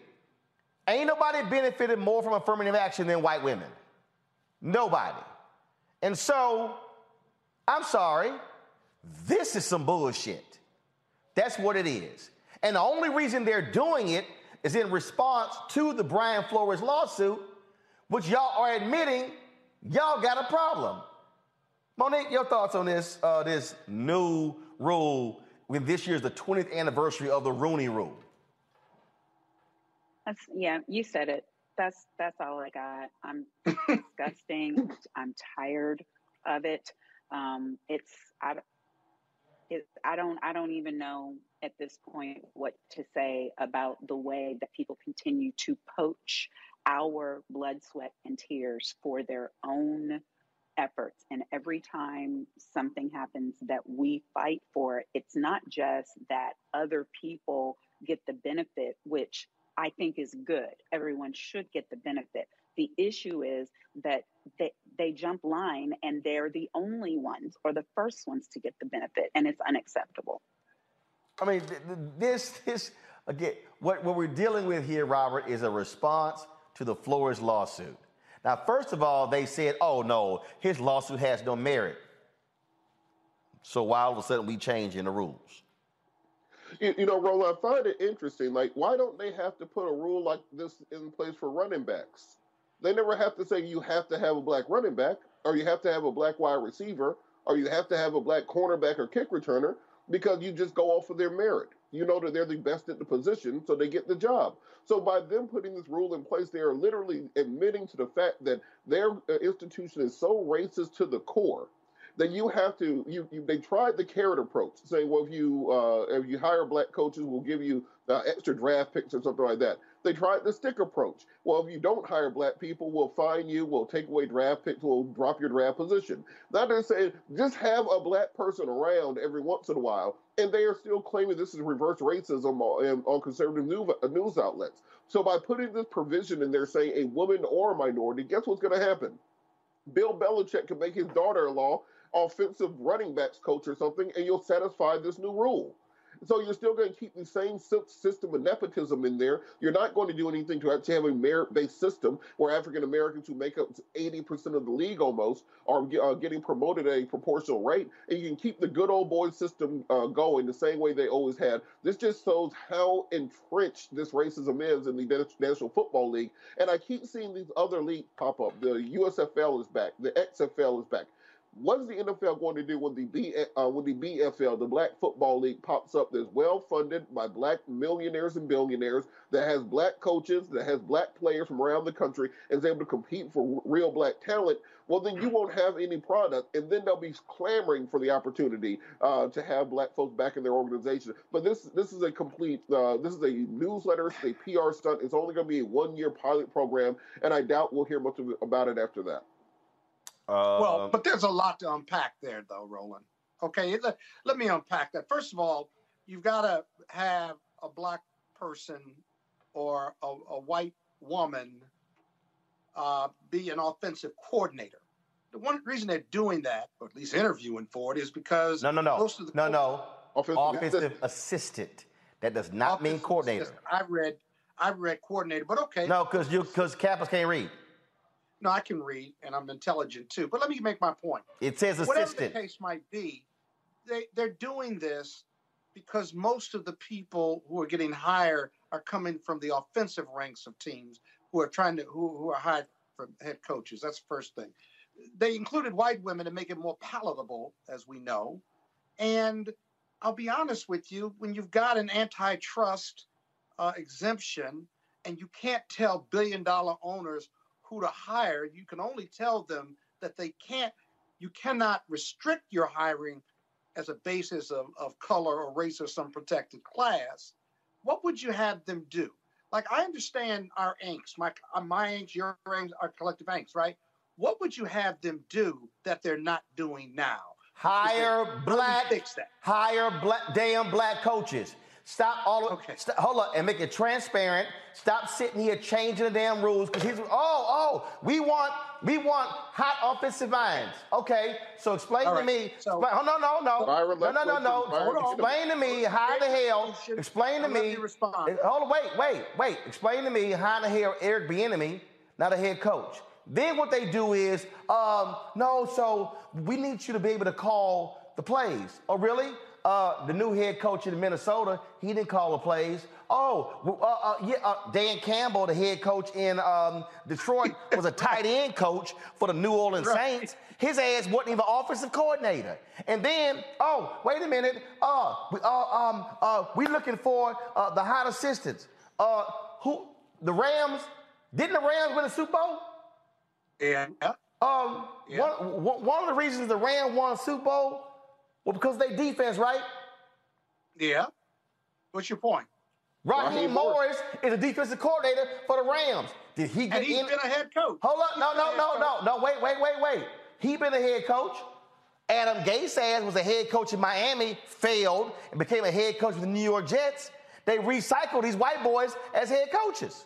Ain't nobody benefited more from affirmative action than white women. Nobody. And so, I'm sorry, this is some bullshit. That's what it is. And the only reason they're doing it is in response to the Brian Flores lawsuit, which y'all are admitting y'all got a problem. Monique, your thoughts on this uh, this new rule when this year is the 20th anniversary of the Rooney Rule? That's yeah, you said it. That's that's all I got. I'm disgusting. I'm tired of it. Um, it's I, it, I don't I don't even know at this point what to say about the way that people continue to poach our blood, sweat, and tears for their own efforts. And every time something happens that we fight for, it's not just that other people get the benefit, which I think is good. Everyone should get the benefit. The issue is that they, they jump line and they're the only ones or the first ones to get the benefit, and it's unacceptable. I mean, this, this again, what, what we're dealing with here, Robert, is a response to the Flores lawsuit. Now, first of all, they said, oh no, his lawsuit has no merit. So why all of a sudden we changing the rules? You, you know, Roland, I find it interesting. Like, why don't they have to put a rule like this in place for running backs? They never have to say you have to have a black running back, or you have to have a black wide receiver, or you have to have a black cornerback or kick returner, because you just go off of their merit. You know that they're the best at the position, so they get the job. So by them putting this rule in place, they are literally admitting to the fact that their uh, institution is so racist to the core that you have to. You, you they tried the carrot approach, saying, well, if you uh, if you hire black coaches, we'll give you uh, extra draft picks or something like that. They tried the stick approach. Well, if you don't hire black people, we'll fine you, we'll take away draft picks, we'll drop your draft position. Now they're saying just have a black person around every once in a while, and they are still claiming this is reverse racism on, on conservative news outlets. So by putting this provision in there saying a woman or a minority, guess what's going to happen? Bill Belichick can make his daughter-in-law offensive running backs coach or something, and you'll satisfy this new rule. So you're still going to keep the same system of nepotism in there. You're not going to do anything to actually have a merit-based system where African Americans who make up 80% of the league almost are uh, getting promoted at a proportional rate. And you can keep the good old boy system uh, going the same way they always had. This just shows how entrenched this racism is in the National Football League. And I keep seeing these other leagues pop up. The USFL is back. The XFL is back. What is the NFL going to do when the B, uh, when the BFL, the Black Football League, pops up? That's well funded by black millionaires and billionaires, that has black coaches, that has black players from around the country, and is able to compete for real black talent. Well, then you won't have any product, and then they'll be clamoring for the opportunity uh, to have black folks back in their organization. But this this is a complete uh, this is a newsletter, it's a PR stunt. It's only going to be a one year pilot program, and I doubt we'll hear much about it after that. Uh, well, but there's a lot to unpack there, though, Roland. Okay, let, let me unpack that. First of all, you've got to have a black person or a, a white woman uh, be an offensive coordinator. The one reason they're doing that, or at least interviewing for it, is because no, no, no, most of the no, no, offensive, offensive assistant. That does not mean coordinator. Assistant. I read, I read coordinator, but okay. No, because you because Kappas can't read. No, I can read and I'm intelligent too. But let me make my point. It says Whatever assistant. the case might be, they, they're doing this because most of the people who are getting hired are coming from the offensive ranks of teams who are trying to who, who are hired for head coaches. That's the first thing. They included white women to make it more palatable, as we know. And I'll be honest with you, when you've got an antitrust uh, exemption and you can't tell billion dollar owners who to hire, you can only tell them that they can't, you cannot restrict your hiring as a basis of, of color or race or some protected class. What would you have them do? Like, I understand our angst, my, uh, my angst, your angst, our collective angst, right? What would you have them do that they're not doing now? Hire black, hire black, damn black coaches. Stop all of okay. Stop, hold up and make it transparent. Stop sitting here changing the damn rules because he's oh oh we want we want hot offensive minds. Okay, so explain right. to me. So, explain, oh, no no no Byron, no no no no. Explain to me how the hell. Explain to me. Hold on, wait wait wait. Explain to me how the hell Eric Bieniemy, not a head coach. Then what they do is um, no. So we need you to be able to call the plays. Oh really? Uh, the new head coach in Minnesota, he didn't call the plays. Oh, uh, uh, yeah, uh, Dan Campbell, the head coach in um, Detroit, was a tight end coach for the New Orleans right. Saints. His ass wasn't even offensive coordinator. And then, oh, wait a minute, uh, we, uh, um, uh, we looking for uh, the hot assistants. Uh, who? The Rams? Didn't the Rams win a Super Bowl? Yeah. Um, yeah. One, one of the reasons the Rams won a Super Bowl Well, because they defense, right? Yeah. What's your point? Raheem, Raheem Morris is a defensive coordinator for the Rams. Did he get And he's in? been a head coach. Hold up, He's no, no, no, coach. no, no. Wait, wait, wait, wait. He been a head coach. Adam Gase ass was a head coach in Miami, failed, and became a head coach with the New York Jets. They recycled these white boys as head coaches.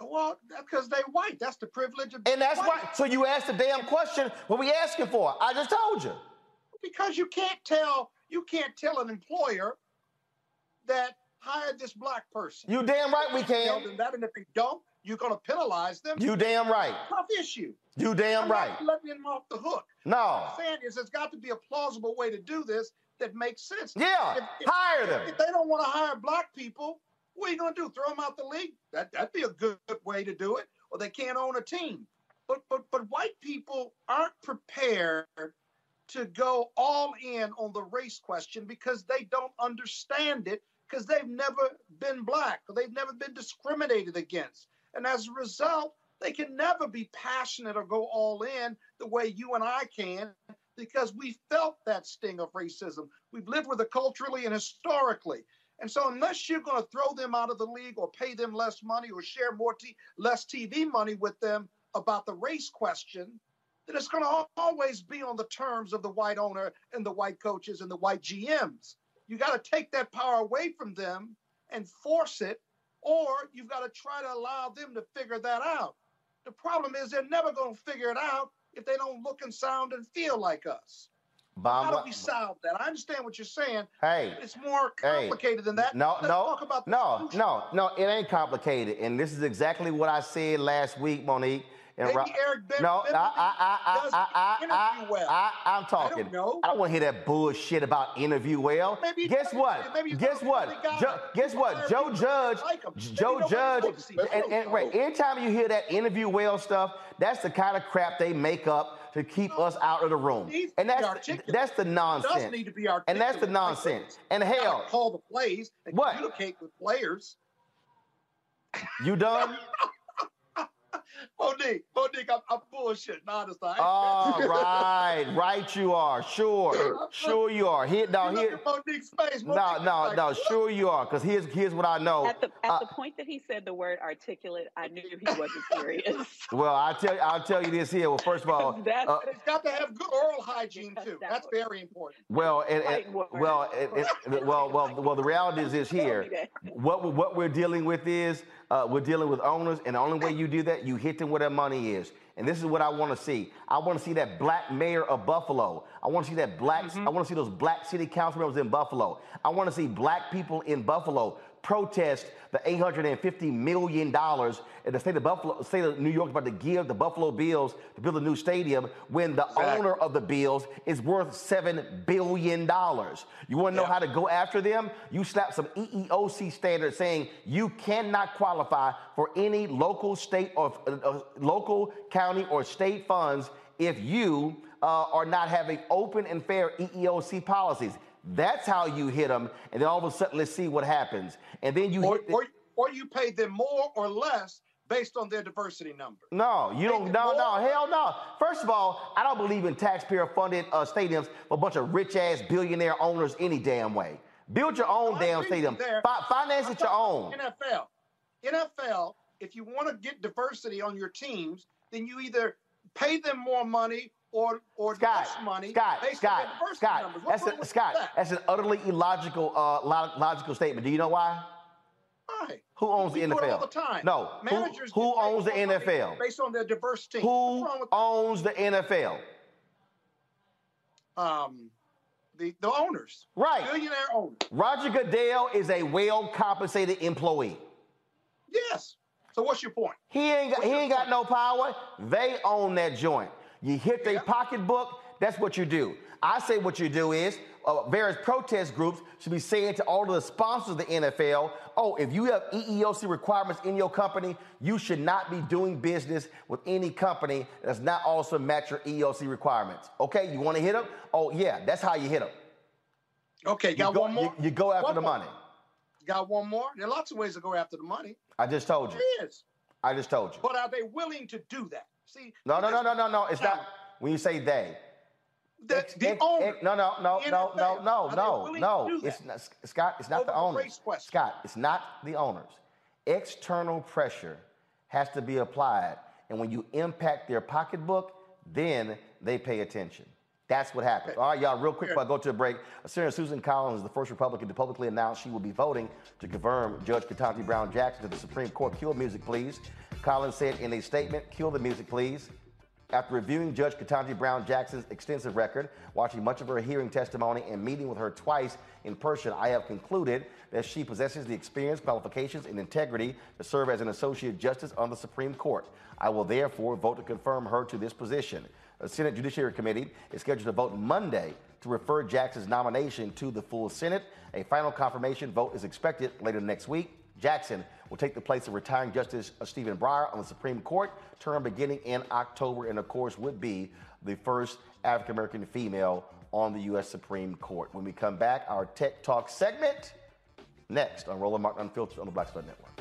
Well, because they white. That's the privilege of And that's white. why. So you asked the damn question. What we asking for? I just told you. Because you can't tell you can't tell an employer that hired this black person. You damn right we can. Tell them that, and if they don't, you're going to penalize them. You damn right. Tough issue. You damn I'm right. not letting them off the hook. No. What I'm saying is, there's got to be a plausible way to do this that makes sense. Yeah, hire them. If they don't want to hire black people, what are you going to do? Throw them out the league? That that'd be a good way to do it. Or they can't own a team. But but but white people aren't prepared to go all in on the race question because they don't understand it because they've never been black or they've never been discriminated against. And as a result, they can never be passionate or go all in the way you and I can because we felt that sting of racism. We've lived with it culturally and historically. And so, unless you're going to throw them out of the league or pay them less money or share more t- less TV money with them about the race question, then it's going to always be on the terms of the white owner and the white coaches and the white GMs. You got to take that power away from them and force it, or you've got to try to allow them to figure that out. The problem is they're never going to figure it out if they don't look and sound and feel like us. How do we solve that? I understand what you're saying. Hey. It's more Hey, complicated than that. No, Let's no, talk about the no, solution. no, no. It ain't complicated, and this is exactly what I said last week, Monique. And Maybe Ro- Eric Ben- no, I, I, I, I, I, I, interview I, well. I, I'm talking. I don't know. I don't want to hear that bullshit about interview well. Maybe guess what? Maybe guess what? Jo- guess what? Joe Judge, like Joe Judge, wants to see and, and right. Anytime you hear that interview well stuff, that's the kind of crap they make up to keep us out of the room. And that's that's the nonsense. need to be. And that's the nonsense. And hell, call the plays and What? communicate with players. you done? Monique, Monique, I'm, I'm bullshitting, honestly. I- All right, right you are. Sure, sure you are. Here, no, You look here, at Monique's face. no, Monique is no, like, no. Sure you are. Because here's here's what I know. At the at Uh, the point that he said the word articulate, I knew he wasn't serious. well, I tell I'll tell you this here. Well, first of all, That's- uh, It's got to have good oral hygiene too. That's very important. well, and, and- well, it, it, well, well, well. The reality is this here. What what we're dealing with is uh, we're dealing with owners, and the only way you do that, you hit them where their money is. And this is what I want to see. I want to see that black mayor of Buffalo. I want to see that black. I want to see those black city council members in Buffalo. I want to see black people in Buffalo protest the 850 million dollars that the state of Buffalo, state of New York, is about to give the Buffalo Bills to build a new stadium when the Exactly. owner of the Bills is worth seven billion dollars. You want to know Yeah. how to go after them? You slap some EEOC standards saying you cannot qualify for any local, state, or uh, uh, local, county, or state funds if you uh, are not having open and fair EEOC policies. That's how you hit them, and then all of a sudden, let's see what happens. And then you Or, hit. the- or, or you pay them more or less based on their diversity number. No, you don't. Make it No, no, hell no. First of all, I don't believe in taxpayer-funded uh, stadiums for a bunch of rich-ass billionaire owners any damn way. Build your own damn stadium. there. Fi- finance I'm it your own. NFL. NFL, if you want to get diversity on your teams, then you either pay them more money or or Scott, money Scott, Scott, on their diversity Scott. That's a, Scott. that? That's an utterly illogical, uh, lo- logical statement. Do you know why? Why? Who owns We the NFL? all the time. No. Managers who, paid owns the NFL? based on their diverse team. Who owns the NFL? um the the owners? Right. Billionaire owners. Roger Goodell is a well-compensated employee. Yes. So what's your point? He ain't got, What's he ain't got no power. They own that joint. You hit their Yeah. pocketbook. That's what you do. I say what you do is uh, various protest groups should be saying to all of the sponsors of the NFL, oh, if you have EEOC requirements in your company, you should not be doing business with any company that does not also match your EEOC requirements. Okay, you want to hit them? Oh yeah, that's how you hit them. Okay, You got go, one more? You, you go after One the more. money. Got one more? There are lots of ways to go after the money. I just told you. There is. I just told you. But are they willing to do that? See, No, no, no, no, no, no. It's not. When you say they, The, Ex- the ex- owner. ex- no, no, no, no, no, no, no, no. It's not, Scott. It's not Over the owners. Scott, it's not the owners. External pressure has to be applied, and when you impact their pocketbook, then they pay attention. That's what happens. All right, y'all, real quick before I go to a break. Senator Susan Collins is the first Republican to publicly announce she will be voting to confirm Judge Ketanji Brown Jackson to the Supreme Court. Kill music, please. Collins said in a statement, kill the music, please. After reviewing Judge Ketanji Brown Jackson's extensive record, watching much of her hearing testimony, and meeting with her twice in person, I have concluded that she possesses the experience, qualifications, and integrity to serve as an Associate Justice on the Supreme Court. I will therefore vote to confirm her to this position. The Senate Judiciary Committee is scheduled to vote Monday to refer Jackson's nomination to the full Senate. A final confirmation vote is expected later next week. Jackson will take the place of retiring Justice Stephen Breyer on the Supreme Court, term beginning in October, and of course would be the first African American female on the U.S. Supreme Court. When we come back, our Tech Talk segment next on Roland Martin Unfiltered on the Black Star Network.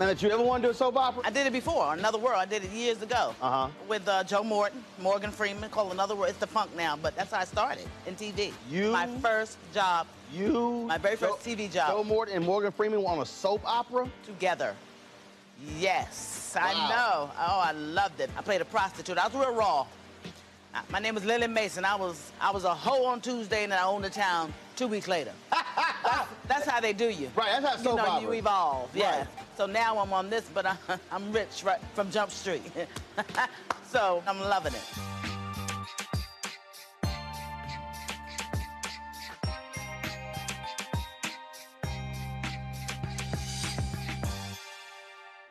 Now, did you ever want to do a soap opera? I did it before, Another World. I did it years ago Uh huh. with uh, Joe Morton, Morgan Freeman, called Another World. It's the funk now, but that's how I started in TV. You- My first job. You. My very first TV job. Joe Morton and Morgan Freeman were on a soap opera? Together. Yes, I know. Oh, I loved it. I played a prostitute. I was real raw. Uh, My name was Lily Mason. I was I was a hoe on Tuesday and I owned the town two weeks later. that's, that's how they do you. Right, that's how you soap know, operas. you evolve. Yeah. Right. So now I'm on this, but I, I'm rich right from Jump Street. so I'm loving it.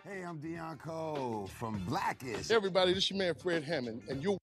Hey, I'm Deon Cole from Blackish. Everybody, this your man Fred Hammond, and you're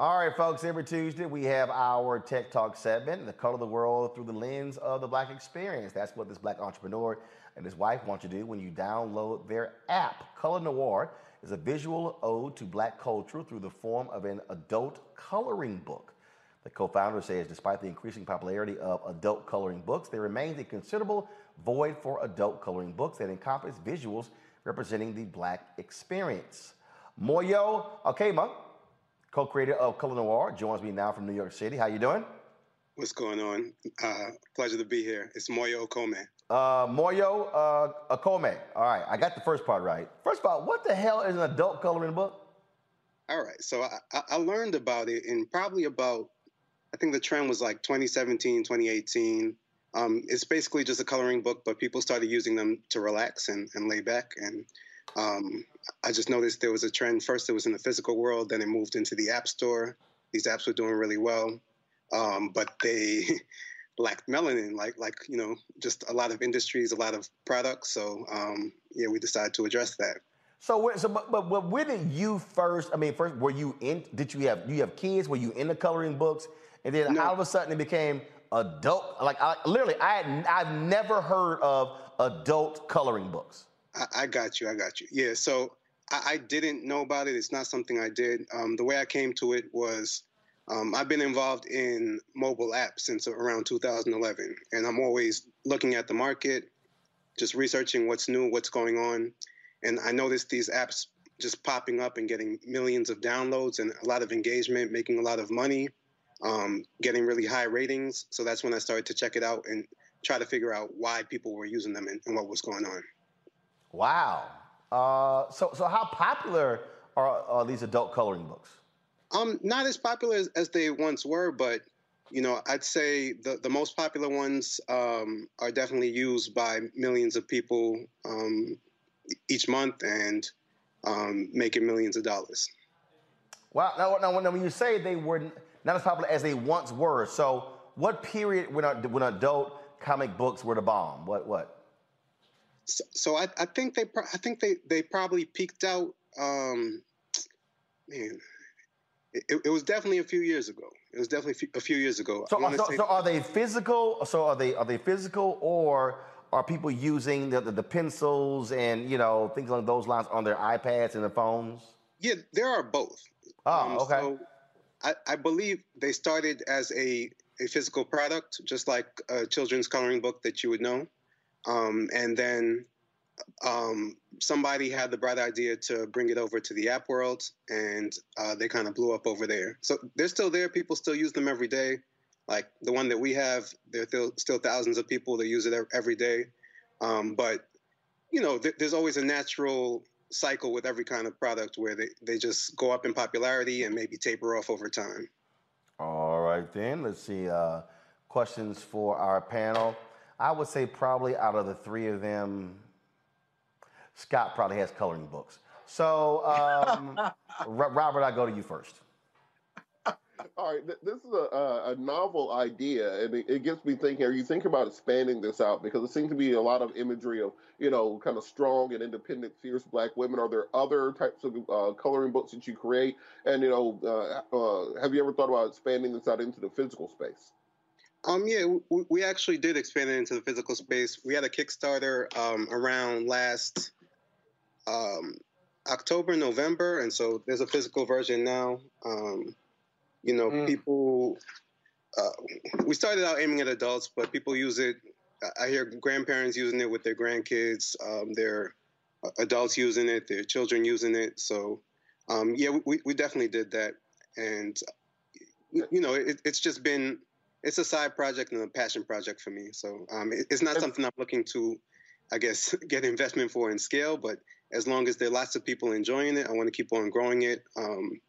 All right, folks, every Tuesday we have our Tech Talk segment, the color of the world through the lens of the black experience. That's what this black entrepreneur and his wife want you to do when you download their app. Color Noir is a visual ode to black culture through the form of an adult coloring book. The co founder says despite the increasing popularity of adult coloring books, there remains a considerable void for adult coloring books that encompass visuals representing the black experience. Moyo Akema, co-creator of Color Noir, joins me now from New York City. How you doing? What's going on? Uh, pleasure to be here. It's Moyo Okome. Uh, Moyo uh, Akome. All right, I got the first part right. First of all, what the hell is an adult coloring book? All right, so I, I- I learned about it in probably about, I think the trend was like 2017, 2018. Um, it's basically just a coloring book, but people started using them to relax and, and lay back. And um, I just noticed there was a trend. First, it was in the physical world, then it moved into the app store. These apps were doing really well, um, but they lacked melanin, like like you know, just a lot of industries, a lot of products. So um, yeah, we decided to address that. So, so but, but, but when did you first? I mean, first were you in? Did you have you have kids? Were you in the coloring books? And then all of a sudden it became adult. Like I, literally, I had, I've never heard of adult coloring books. I, I got you. I got you. Yeah. So I, I didn't know about it. It's not something I did. Um, the way I came to it was um, I've been involved in mobile apps since around 2011, and I'm always looking at the market, just researching what's new, what's going on. And I noticed these apps just popping up and getting millions of downloads and a lot of engagement, making a lot of money, um, getting really high ratings. So that's when I started to check it out and try to figure out why people were using them and, and what was going on. Wow. Uh, so so how popular are, are these adult coloring books? Um, not as popular as, as they once were, but you know, I'd say the, the most popular ones um, are definitely used by millions of people um, each month and um, making millions of dollars. Wow. Now, now, when, when you say they were not as popular as they once were, so what period when, when adult comic books were the bomb? What what? So, so I, I think they pro- I think they, they probably peaked out. Um, man, it, it was definitely a few years ago. It was definitely a few, years ago. So, so, so are they physical? So are they are they physical or are people using the, the, the pencils and you know things along those lines on their iPads and their phones? Yeah, there are both. Oh, okay. So I, I believe they started as a, a physical product, just like a children's coloring book that you would know. Um, and then um, somebody had the bright idea to bring it over to the app world, and uh, they kind of blew up over there. So they're still there. People still use them every day. Like the one that we have, there are still, thousands of people that use it every day. Um, but you know, th- there's always a natural cycle with every kind of product where they, they just go up in popularity and maybe taper off over time. All right, then. Let's see. Uh, questions for our panel. I would say probably out of the three of them, Scott probably has coloring books. So, um, Ro- Robert, I go to you first. All right, this is a, a, a novel idea, and it, it gets me thinking. Are you thinking about expanding this out? Because it seems to be a lot of imagery of, you know, kind of strong and independent, fierce black women. Are there other types of uh, coloring books that you create? And you know, uh, uh, have you ever thought about expanding this out into the physical space? Um, yeah, we, we actually did expand it into the physical space. We had a Kickstarter um, around last um, October, November, and so there's a physical version now. Um, you know, people. Uh, we started out aiming at adults, but people use it. I hear grandparents using it with their grandkids. Um, their adults using it, their children using it. So, um, yeah, we, we definitely did that, and you you know, it, it's just been it's a side project and a passion project for me. So um, it, it's not something I'm looking to, I guess, get investment for and scale. But as long as there are lots of people enjoying it, I want to keep on growing it um,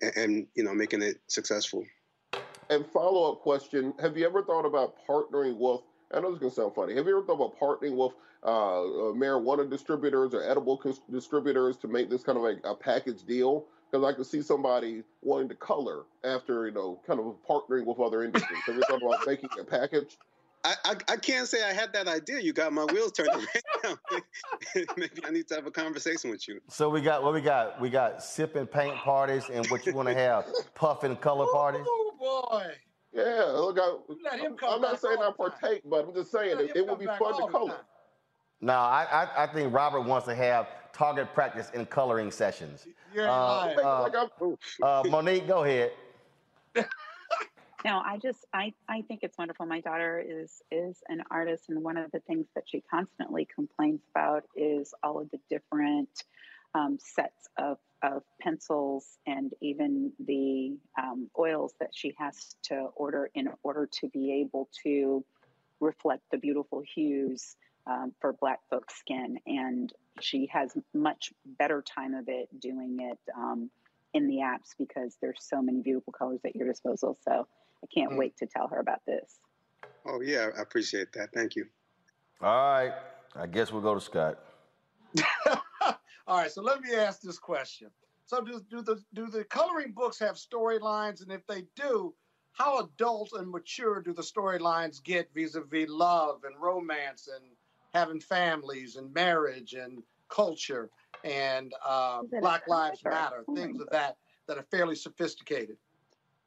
and, and you know making it successful. And follow up question: Have you ever thought about partnering with? I know this is gonna sound funny. Have you ever thought about partnering with uh, uh, marijuana distributors or edible distributors to make this kind of like a package deal? Because I could see somebody wanting to color after you know, kind of partnering with other industries. Have you thought about making a package? I, I, I can't say I had that idea. You got my wheels turning right now. Maybe I need to have a conversation with you. So we got what we got. We got sip and paint parties, and what you want to have puff and color parties. Oh boy. Yeah, look, I, Let him I'm, come I'm not saying I all the time. partake, but I'm just saying it, him it would be fun to color. time. No, I, I I think Robert wants to have target practice in coloring sessions. You're Uh, lying. uh, uh, Monique, go ahead. No, I just I I think it's wonderful. My daughter is is an artist, and one of the things that she constantly complains about is all of the different um, sets of of pencils and even the um, oils that she has to order in order to be able to reflect the beautiful hues um, for Black folks' skin. And she has much better time of it doing it um, in the apps because there's so many beautiful colors at your disposal. So I can't Mm. wait to tell her about this. Oh yeah, I appreciate that. Thank you. All right, I guess we'll go to Scott. All right, so let me ask this question. So do, do the do the coloring books have storylines? And if they do, how adult and mature do the storylines get vis-a-vis love and romance and having families and marriage and culture and uh, Is it a Black Lives comic or a Matter, coloring things of that that are fairly sophisticated?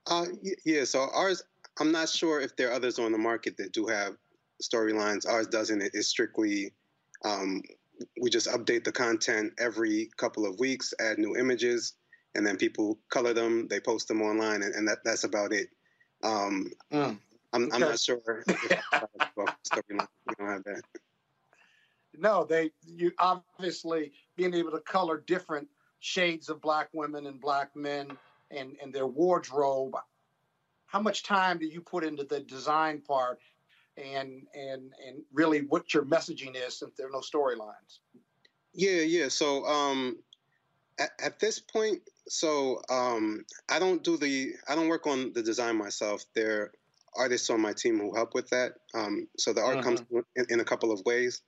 Uh, yeah. So ours, I'm not sure if there are others on the market that do have storylines. Ours doesn't. It's strictly, um, we just update the content every couple of weeks, add new images, and then people color them. They post them online, and, and that, that's about it. Um, I'm, I'm not sure. If well, storyline. We don't have that. No, they you obviously being able to color different shades of black women and black men and and their wardrobe. How much time do you put into the design part and and and really what your messaging is since there are no storylines? Yeah, yeah. So um, at, at this point, so um, I don't do the I don't work on the design myself. There are artists on my team who help with that. Um, so the art comes in, in a couple of ways.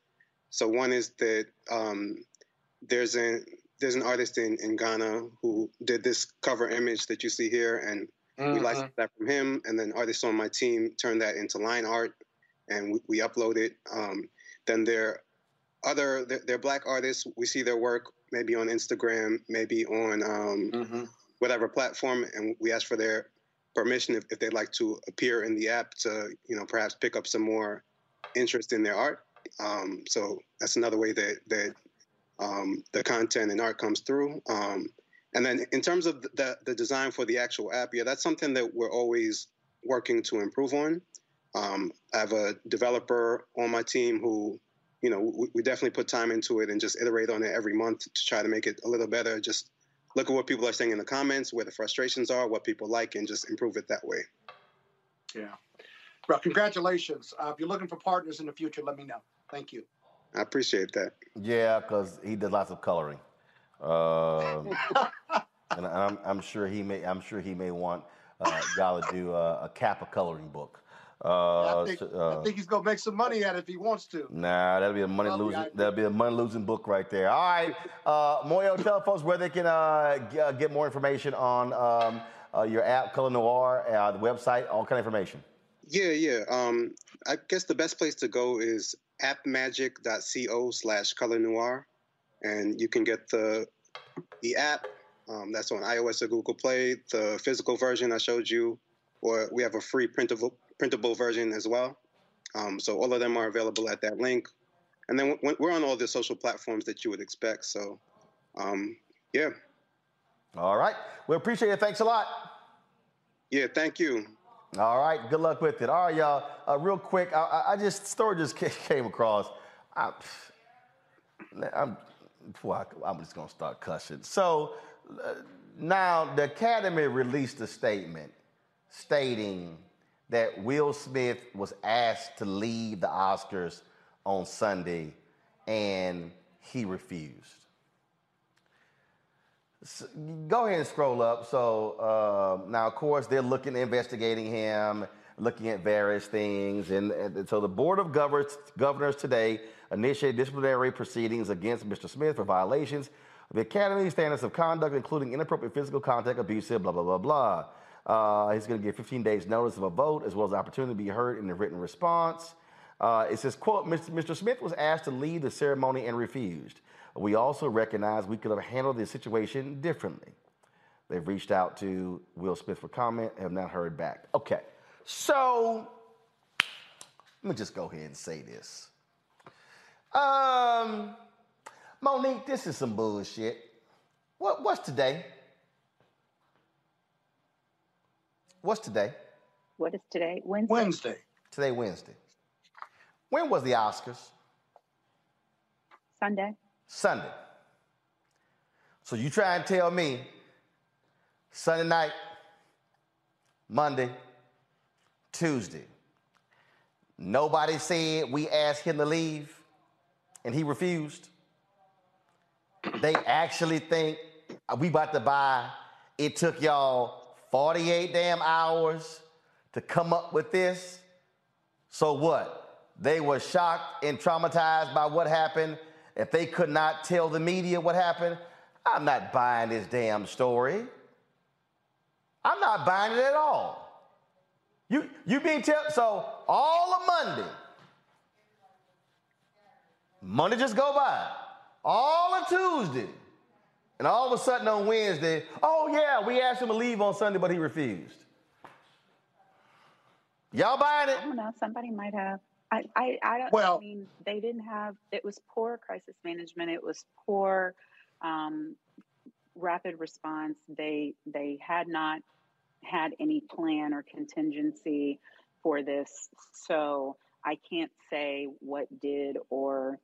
So one is that um, there's an there's an artist in, in Ghana who did this cover image that you see here, and we Mhm. licensed that from him. And then artists on my team turned that into line art, and we, we upload it. Um, then there are other they're, they're black artists. We see their work maybe on Instagram, maybe on um, whatever platform, and we ask for their permission if, if they'd like to appear in the app to you know perhaps pick up some more interest in their art. Um, so that's another way that that um, the content and art comes through. Um, And then in terms of the, the design for the actual app, yeah, that's something that we're always working to improve on. Um, I have a developer on my team who, you know, we, we, definitely put time into it and just iterate on it every month to try to make it a little better. Just look at what people are saying in the comments, where the frustrations are, what people like, and just improve it that way. Yeah. Well, congratulations. Uh, if you're looking for partners in the future, let me know. Thank you. I appreciate that. Yeah, because he does lots of coloring. Uh, and I'm, I'm, sure he may. I'm sure he may want uh, y'all to do a, a Kappa coloring book. Uh, I, think, uh, I, think, he's gonna make some money at it if he wants to. Nah, that'll be a money losing. That'll be a money losing book right there. All right, uh, Moyo, tell folks where they can uh, uh, get more information on um, uh, your app, Color Noir, the website, all kind of information. Yeah, yeah. Um, I guess the best place to go is appmagic.co slash color noir. And you can get the the app um, that's on iOS or Google Play, the physical version I showed you, or we have a free printable printable version as well. Um, so all of them are available at that link. And then we're on all the social platforms that you would expect. So, um, yeah. All right. We appreciate it. Thanks a lot. Yeah, thank you. All right, good luck with it. All right, y'all. Uh, real quick, I, I, just story just came across. I, am I'm just gonna start cussing. So uh, now the Academy released a statement stating that Will Smith was asked to leave the Oscars on Sunday, and he refused. So go ahead and scroll up. So uh, now, of course, they're looking, investigating him, looking at various things, and, and so the board of governors, governors today initiated disciplinary proceedings against Mr. Smith for violations of the Academy standards of conduct, including inappropriate physical contact, abusive, blah blah blah blah. Uh, he's going to get 15 days notice of a vote, as well as opportunity to be heard in a written response. Uh, it says, "quote Mr. Smith was asked to lead the ceremony and refused." We also recognize we could have handled this situation differently. They've reached out to Will Smith for comment, have not heard back. Okay, so let me just go ahead and say this. Um, Monique, this is some bullshit. What, what's today? What's today? What is today? Wednesday. Wednesday. Today, Wednesday. When was the Oscars? Sunday. Sunday. So you try and tell me Sunday night, Monday, Tuesday. Nobody said we asked him to leave and he refused. They actually think uh, we about to buy. It took y'all 48 damn hours to come up with this. So what? They were shocked and traumatized by what happened if they could not tell the media what happened, I'm not buying this damn story. I'm not buying it at all. You you being tell so all of Monday. Monday just go by. All of Tuesday. And all of a sudden on Wednesday, oh yeah, we asked him to leave on Sunday, but he refused. Y'all buying it? I don't know. Somebody might have. I, I, I don't. Well, I mean, they didn't have. It was poor crisis management. It was poor um, rapid response. They they had not had any plan or contingency for this. So I can't say what did or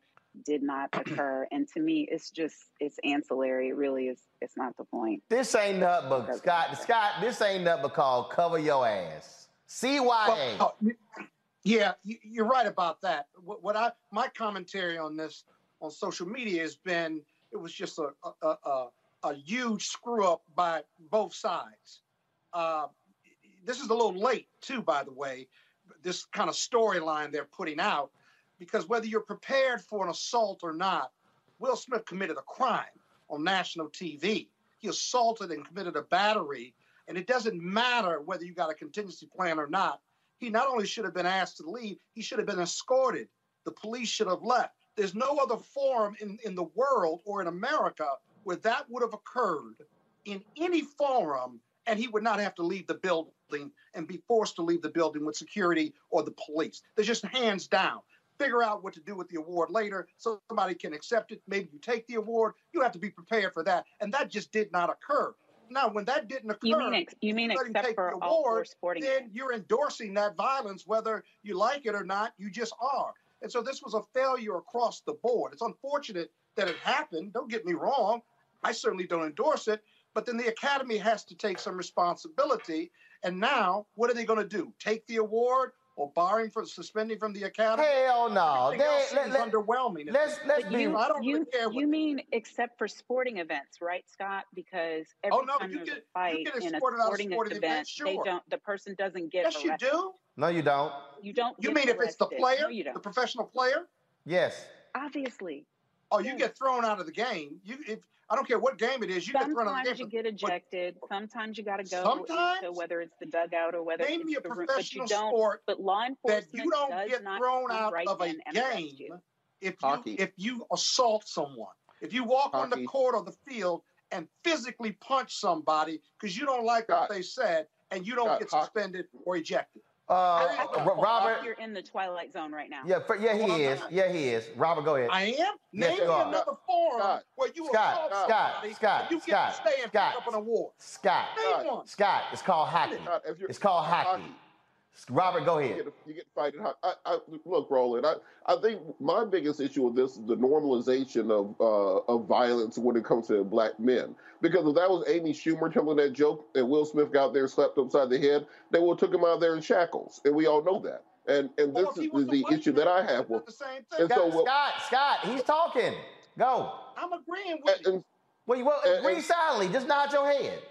did not occur. And to me, it's just it's ancillary. It really is. It's not the point. This ain't nothing but Scott. Scott. This ain't nothing but called cover your ass. CYA. Well, yeah, you're right about that. What I my commentary on this on social media has been it was just a a, a, a huge screw up by both sides. Uh, this is a little late too, by the way. This kind of storyline they're putting out, because whether you're prepared for an assault or not, Will Smith committed a crime on national TV. He assaulted and committed a battery, and it doesn't matter whether you got a contingency plan or not he not only should have been asked to leave, he should have been escorted. The police should have left. There's no other forum in, in the world or in America where that would have occurred in any forum and he would not have to leave the building and be forced to leave the building with security or the police. There's just hands down. figure out what to do with the award later. So somebody can accept it. Maybe you take the award. You have to be prepared for that. And that just did not occur. Now, when that didn't occur, You mean ex- you mean except take for the all four award, sporting then you're endorsing that violence, whether you like it or not. You just are. And so this was a failure across the board. It's unfortunate that it happened. Don't get me wrong. I certainly don't endorse it. But then the academy has to take some responsibility. And now, what are they going to do? Take the award or barring from suspending from the academy? Hell no. Everything They- else let- let- underwhelming. let's- let's be- you, I don't you, really care you mean except for sporting events, right, Scott? Because oh, every Oh, no, time you there's get- a fight you get in a escorted out of sporting, sporting event, events, they don't. The person doesn't get Yes, you do. No, you don't. You don't. You get mean if it's the player, No, you don't. the professional player? Yes. Obviously. Oh, you get thrown out of the game. You, if I don't care what game it is, you get thrown out of the game. Sometimes you get ejected. Sometimes you got to go Sometimes? into whether it's the dugout or whether Name it's me a the room, but you professional don't. sport but law that enforcement you don't does get not thrown come out right of a arrest game you. if you if you assault someone. If you walk on the court or the field and physically punch somebody because you don't like what they said and you don't Scott, get hockey. suspended or ejected. Uh, I Ro- think Robert. you're in the twilight zone right now. Yeah, for, yeah, Well, he is. not. Yeah, he is. Robert, go ahead. I am. Yes, Name you are. another forum where you Scott, assault Scott, somebody Scott, you get Scott, to stay and Scott. pick up an award. Scott. Name. Scott. It's called hockey. If you're- It's called hockey. hockey. Robert, go You ahead. get, you get fighting. I, I, look, Roland. I, I think my biggest issue with this is the normalization of uh, of violence when it comes to black men. Because if that was Amy Schumer telling that joke and Will Smith got there and slapped him upside the head, they would have took him out there in shackles, and we all know that. And and this is the, the issue that I have with. The same And thing. so Scott, Scott, Scott, he's talking. Go. I'm agreeing with you. Well, you well, and- agree and- silently. Just nod your head.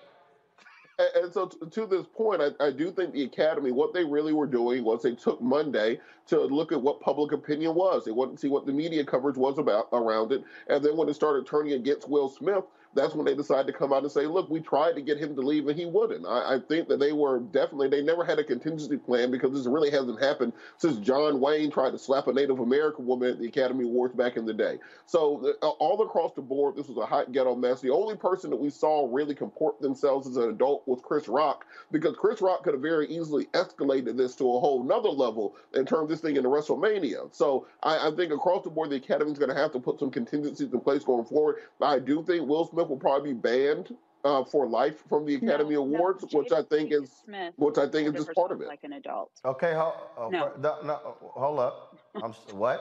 And, so, to this point, I, I do think the Academy, what they really were doing was they took Monday to look at what public opinion was. They wanted to see what the media coverage was about around it. And then when it started turning against Will Smith, that's when they decided to come out and say, look, we tried to get him to leave and he wouldn't. I, I think that they were definitely, they never had a contingency plan because this really hasn't happened since John Wayne tried to slap a Native American woman at the Academy Awards back in the day. So, uh, all across the board, this was a hot ghetto mess. The only person that we saw really comport themselves as an adult was Chris Rock because Chris Rock could have very easily escalated this to a whole nother level and turned this thing into WrestleMania. So, I, I think across the board, the Academy's going to have to put some contingencies in place going forward. I do think Will Smith will probably be banned uh, for life from the Academy No, no, Awards, which I think is Smith which I think is just part of it. Like an adult. Okay, hold, oh, No. no, no, hold up. I'm what?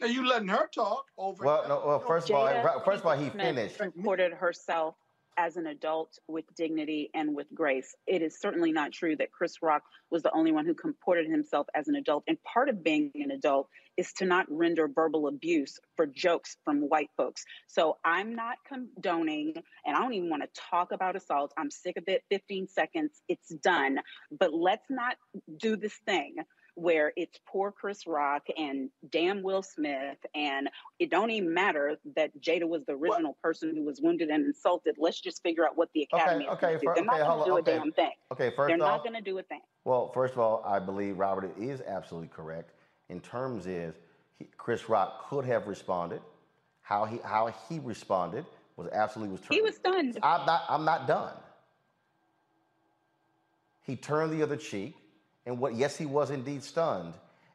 Are you letting her talk over Well, no, well, first of all, Jada first of all, he Smith finished. Reported herself as an adult with dignity and with grace. It is certainly not true that Chris Rock was the only one who comported himself as an adult. And part of being an adult is to not render verbal abuse for jokes from white folks. So I'm not condoning, and I don't even want to talk about assault. I'm sick of it. 15 seconds, it's done. But let's not do this thing where it's poor Chris Rock and damn Will Smith, and it don't even matter that Jada was the original person who was wounded and insulted. Let's just figure out what the Academy is okay, going to do. They're not going to do a damn thing. Okay, first They're off, not going to do a thing. Well, first of all, I believe Robert is absolutely correct. In terms is he, Chris Rock could have responded. How he how he responded was absolutely was. He was stunned. I'm not. I'm not done. He turned the other cheek, and what? Yes, he was indeed stunned.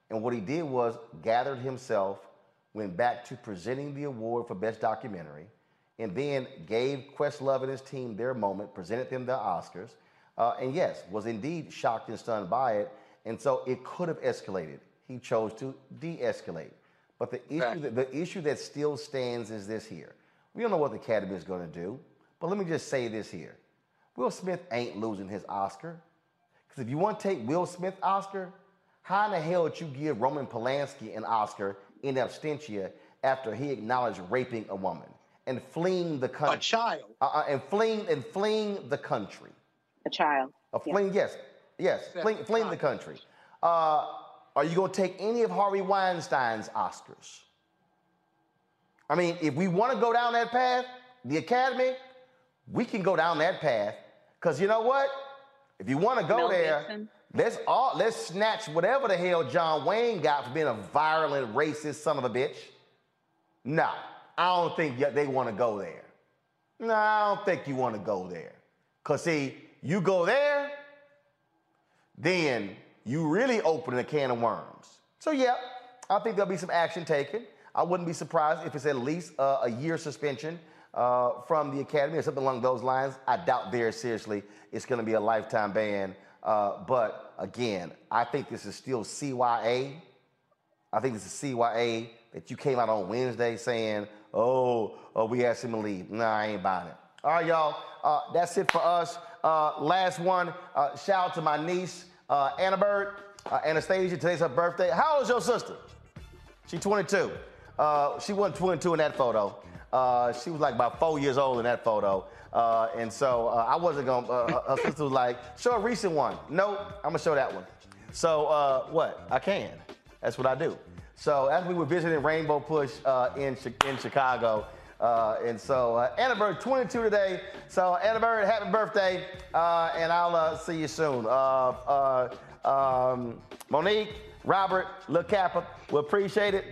And what he did was gathered himself, went back to presenting the award for best documentary, and then gave Questlove and his team their moment, presented them the Oscars, uh, and yes, was indeed shocked and stunned by it. And so it could have escalated. He chose to de-escalate. But the issue, that, the issue that still stands is this here. We don't know what the Academy is going to do, but let me just say this here. Will Smith ain't losing his Oscar. Because if you want to take Will Smith Oscar, how in the hell did you give Roman Polanski an Oscar in absentia after he acknowledged raping a woman and fleeing the country? A child. Uh, and fleeing and fleeing the country. A child. Uh, fleeing, yes, yes, fleeing, fleeing the country. Uh, are you going to take any of Harvey Weinstein's Oscars? I mean, if we want to go down that path, the Academy, we can go down that path. Because you know what? If you want to go Mel there, Gibson. let's all let's snatch whatever the hell John Wayne got for being a violent, racist son of a bitch. No, I don't think they want to go there. No, I don't think you want to go there. Because, see, you go there, then you really open a can of worms. So, yeah, I think there'll be some action taken. I wouldn't be surprised if it's at least uh, a year suspension uh, from the academy or something along those lines. I doubt very seriously it's going to be a lifetime ban. Uh, but again, I think this is still CYA. I think this is CYA that you came out on Wednesday saying, oh, oh we asked him to leave. Nah, I ain't buying it. All right, y'all. Uh, that's it for us. Uh, last one. Uh, shout out to my niece, uh, Anna Bird, uh, Anastasia. Today's her birthday. How old is your sister? She's 22. Uh, she wasn't 22 in that photo. Uh, she was like about four years old in that photo. Uh, and so uh, I wasn't going to, uh, her sister was like, show a recent one. Nope, I'm going to show that one. So uh, what? I can. That's what I do. So as we were visiting Rainbow Push uh, in, in Chicago, uh, and so uh, Anna Bird, 22 today. So Anna Bird, happy birthday, uh, and I'll uh, see you soon. Uh, um, Monique, Robert, Lil Kappa, we appreciate it.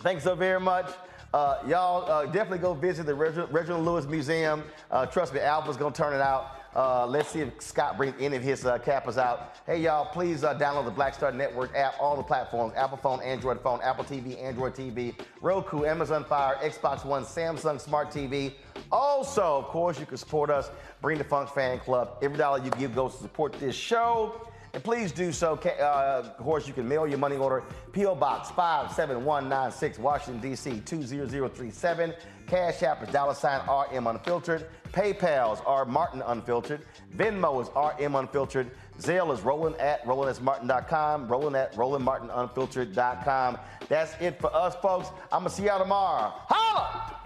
Thanks so very much. Uh, y'all uh, definitely go visit the Reginald Lewis Museum. Uh, trust me, Alpha's gonna turn it out. Uh, let's see if Scott brings any of his uh, kappas out. Hey, y'all, please uh, download the Black Star Network app, all the platforms Apple phone, Android phone, Apple TV, Android TV, Roku, Amazon Fire, Xbox One, Samsung Smart TV. Also, of course, you can support us, Bring the Funk Fan Club. Every dollar you give goes to support this show. And please do so. Uh, of course, you can mail your money order. P.O. Box 57196, Washington, D.C. 20037. Cash App is dollar sign RM Unfiltered. PayPal's R Martin Unfiltered. Venmo is RM Unfiltered. Zelle is roland at rolandsmartin.com, roland at rolandmartinunfiltered.com. That's it for us, folks. I'm going to see y'all tomorrow. Holla!